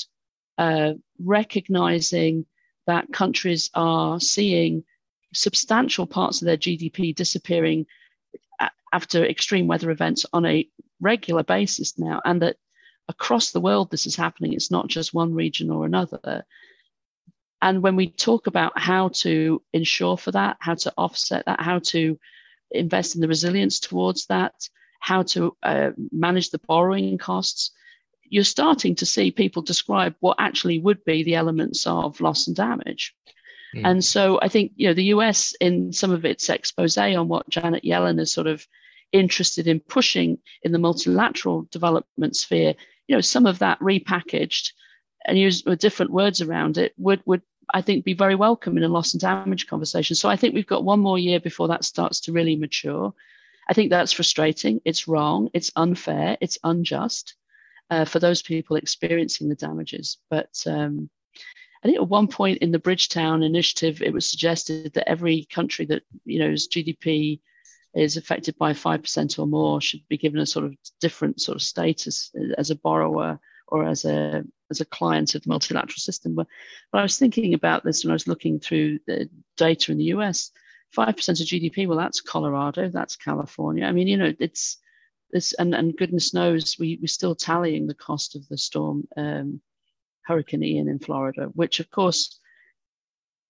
Speaker 2: uh, recognizing that countries are seeing substantial parts of their GDP disappearing after extreme weather events on a regular basis now, and that across the world this is happening. It's not just one region or another. And when we talk about how to ensure for that, how to offset that, how to invest in the resilience towards that, how to uh, manage the borrowing costs, you're starting to see people describe what actually would be the elements of loss and damage. Mm. And so I think you know the US in some of its expose on what Janet Yellen is sort of interested in pushing in the multilateral development sphere, you know, some of that repackaged and use different words around it would would I think, be very welcome in a loss and damage conversation. So I think we've got one more year before that starts to really mature. I think that's frustrating. It's wrong. It's unfair. It's unjust uh, for those people experiencing the damages. But um, I think at one point in the Bridgetown initiative, it was suggested that every country that you know's GDP is affected by five percent or more should be given a sort of different sort of status as a borrower or as a as a client of the multilateral system. But, but I was thinking about this when I was looking through the data in the US. Five percent of GDP, well, that's Colorado, that's California. I mean, you know, it's this, and, and goodness knows we we're still tallying the cost of the storm. Um, Hurricane Ian in Florida, which of course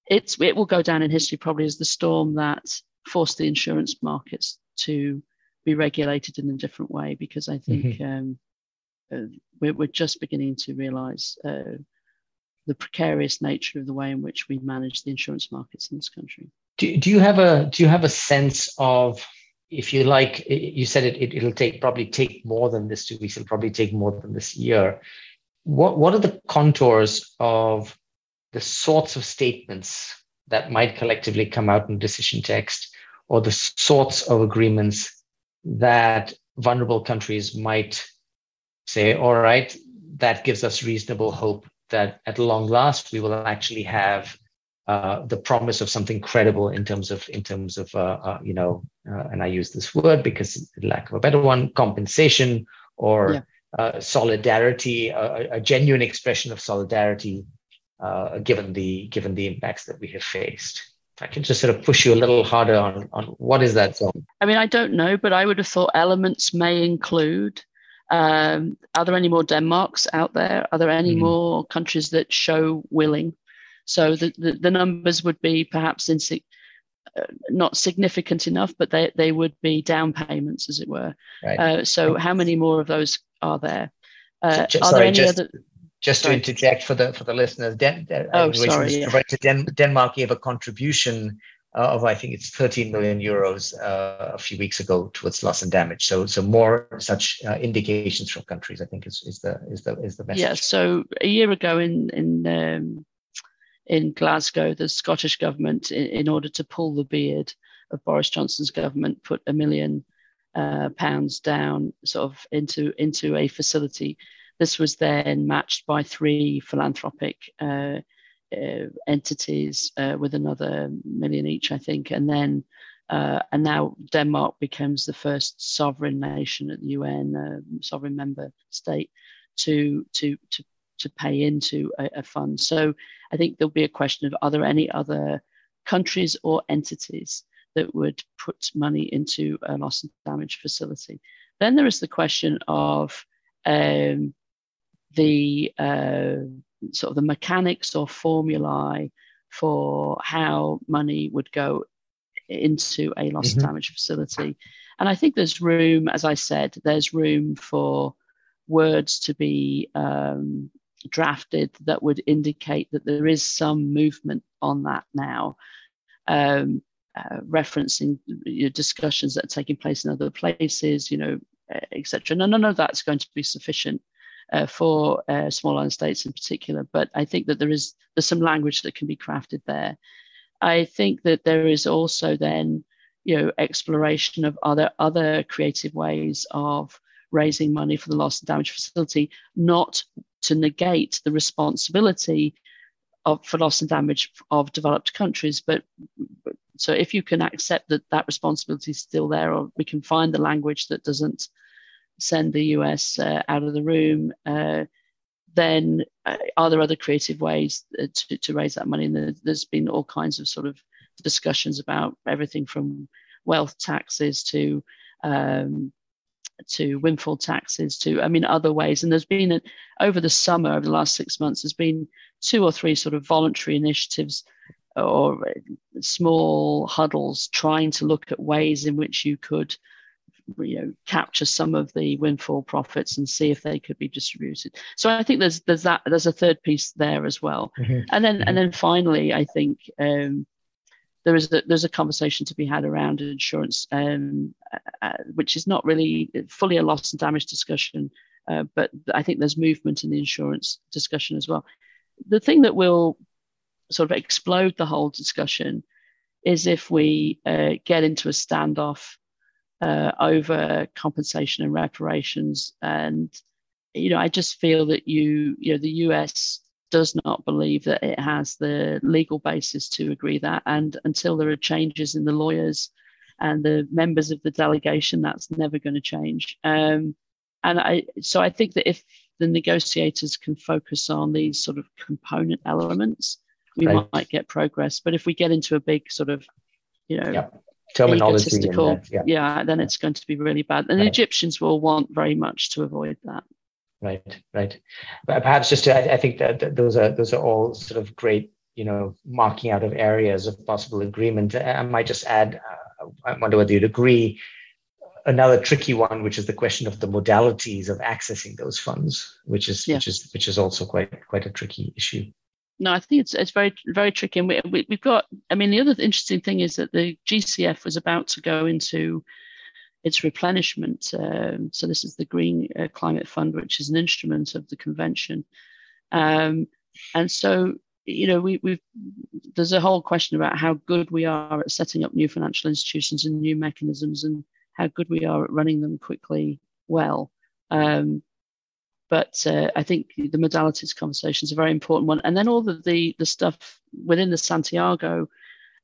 Speaker 2: it's it will go down in history probably as the storm that forced the insurance markets to be regulated in a different way because I think mm-hmm. um, we're, we're, just beginning to realize uh, the precarious nature of the way in which we manage the insurance markets in this country.
Speaker 1: Do, do you have a do you have a sense of if you like you said it, it it'll take probably take more than this two weeks it'll probably take more than this year what what are the contours of the sorts of statements that might collectively come out in decision text or the sorts of agreements that vulnerable countries might say all right that gives us reasonable hope that at long last we will actually have uh, the promise of something credible in terms of in terms of uh, uh, you know uh, and I use this word because lack of a better one compensation or yeah uh, solidarity, a, a, genuine expression of solidarity, uh, given the given the impacts that we have faced. If I can just sort of push you a little harder on on what is that zone.
Speaker 2: I mean, I don't know, but I would have thought elements may include. Um, are there any more Denmarks out there? Are there any mm. more countries that show willing? So the, the, the numbers would be perhaps in, uh, not significant enough, but they, they would be down payments, as it were. Right. Uh, so, how many more of those are there? Uh,
Speaker 1: just, are sorry, there any just, other? Just sorry. to interject for the for the listeners, Den,
Speaker 2: oh, sorry, yeah.
Speaker 1: Den, Denmark gave a contribution uh, of I think it's 13 million euros uh, a few weeks ago towards loss and damage. So so more such uh, indications from countries I think is, is the is the is the message.
Speaker 2: Yeah. So a year ago in in um, in Glasgow, the Scottish government, in, in, order to pull the beard of Boris Johnson's government, put a million uh, pounds down, sort of into into a facility. This was then matched by three philanthropic uh, entities uh, with another million each, I think, and then. Uh, and now Denmark becomes the first sovereign nation at the UN, sovereign member state, to to to to pay into a, a fund. So I think there'll be a question of are there any other countries or entities that would put money into a loss and damage facility? Then there is the question of um, the uh, sort of the mechanics or formulae for how money would go into a loss mm-hmm. and damage facility. And I think there's room, as I said, there's room for words to be um, drafted that would indicate that there is some movement on that now, um, uh, referencing you know, discussions that are taking place in other places, you know, etc. No, none of that's going to be sufficient uh, for uh, small island states in particular, but I think that there is there's some language that can be crafted there. I think that there is also then, you know, exploration of other other creative ways of raising money for the loss and damage facility, not to negate the responsibility of, for loss and damage of developed countries. But so if you can accept that that responsibility is still there, or we can find the language that doesn't send the US uh, out of the room, uh, then uh, are there other creative ways uh, to, to raise that money? And there's been all kinds of sort of discussions about everything from wealth taxes to um, to windfall taxes to i mean other ways and there's been a, over the summer over the last six months there's been two or three sort of voluntary initiatives or small huddles trying to look at ways in which you could you know capture some of the windfall profits and see if they could be distributed so i think there's there's that there's a third piece there as well mm-hmm. and then mm-hmm. and then finally i think um, there is a, there's a conversation to be had around insurance, um, uh, which is not really fully a loss and damage discussion, uh, but I think there's movement in the insurance discussion as well. The thing that will sort of explode the whole discussion is if we uh, get into a standoff uh, over compensation and reparations, and you know, I just feel that you, you know, the U.S. does not believe that it has the legal basis to agree that. And until there are changes in the lawyers and the members of the delegation, that's never going to change. Um, and I, so I think that if the negotiators can focus on these sort of component elements, we right. might get progress. But if we get into a big sort of, you know, yep.
Speaker 1: Terminology,
Speaker 2: yeah. yeah. then it's going to be really bad. And right. the Egyptians will want very much to avoid that.
Speaker 1: Right, right. But perhaps just to, I, I think that those are those are all sort of great, you know, marking out of areas of possible agreement. I might just add, uh, I wonder whether you'd agree another tricky one, which is the question of the modalities of accessing those funds, which is yeah. which is which is also quite quite a tricky issue.
Speaker 2: No, I think it's it's very very tricky, and we, we have got. I mean, the other interesting thing is that the GCF was about to go into its replenishment. Um, so this is the Green uh, Climate Fund, which is an instrument of the convention, um, and so you know we we there's a whole question about how good we are at setting up new financial institutions and new mechanisms and how good we are at running them quickly well. Um, but uh, I think the modalities conversation is a very important one. And then all the the, the stuff within the Santiago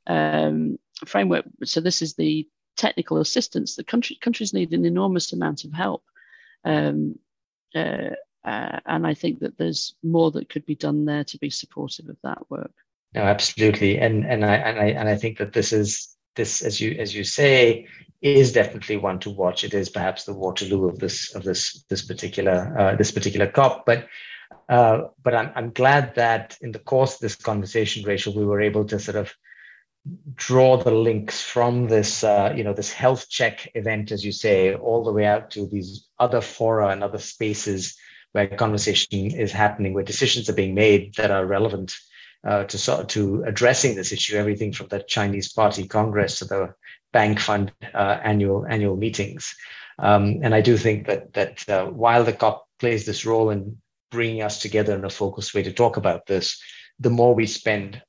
Speaker 2: um, framework. So this is the technical assistance. The country, countries need an enormous amount of help. Um, uh, uh, and I think that there's more that could be done there to be supportive of that work.
Speaker 1: No, absolutely, and and I and I and I think that this is this, as you as you say, is definitely one to watch. It is perhaps the Waterloo of this of this this particular uh, this particular COP, but. Uh, but I'm, I'm glad that in the course of this conversation, Rachel, we were able to sort of draw the links from this, uh, you know, this health check event, as you say, all the way out to these other fora and other spaces where conversation is happening, where decisions are being made that are relevant uh, to to addressing this issue. Everything from the Chinese Party Congress to the bank fund uh, annual annual meetings. Um, and I do think that that uh, while the COP plays this role in bringing us together in a focused way to talk about this, the more we spend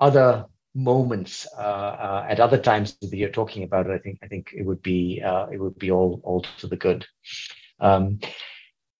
Speaker 1: other moments uh, uh, at other times of the year talking about it, I think I think it would be uh, it would be all all to the good. Um,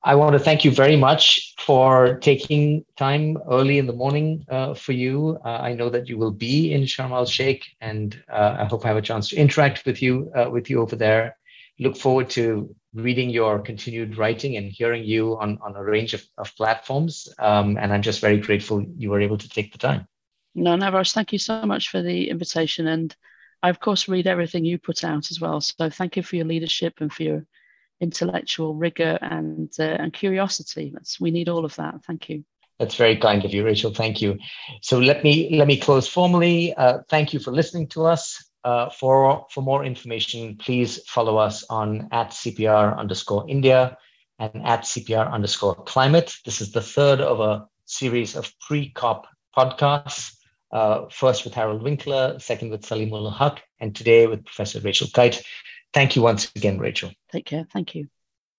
Speaker 1: I want to thank you very much for taking time early in the morning uh, for you. Uh, I know that you will be in Sharm el Sheikh, and uh, I hope I have a chance to interact with you uh, with you over there. Look forward to reading your continued writing and hearing you on, on a range of, of platforms. Um, and I'm just very grateful you were able to take the time.
Speaker 2: No, Navroz, thank you so much for the invitation. And I, of course, read everything you put out as well. So thank you for your leadership and for your intellectual rigor and uh, and curiosity. That's we need all of that. Thank you.
Speaker 1: That's very kind of you, Rachel. Thank you. So let me let me close formally. Uh, thank you for listening to us. Uh, for for more information, please follow us on at CPR underscore India and at CPR underscore climate. This is the third of a series of pre-COP podcasts. Uh, first with Harald Winkler, second with Saleemul Huq, and today with Professor Rachel Kyte. Thank you once again, Rachel.
Speaker 2: Take care. Thank you.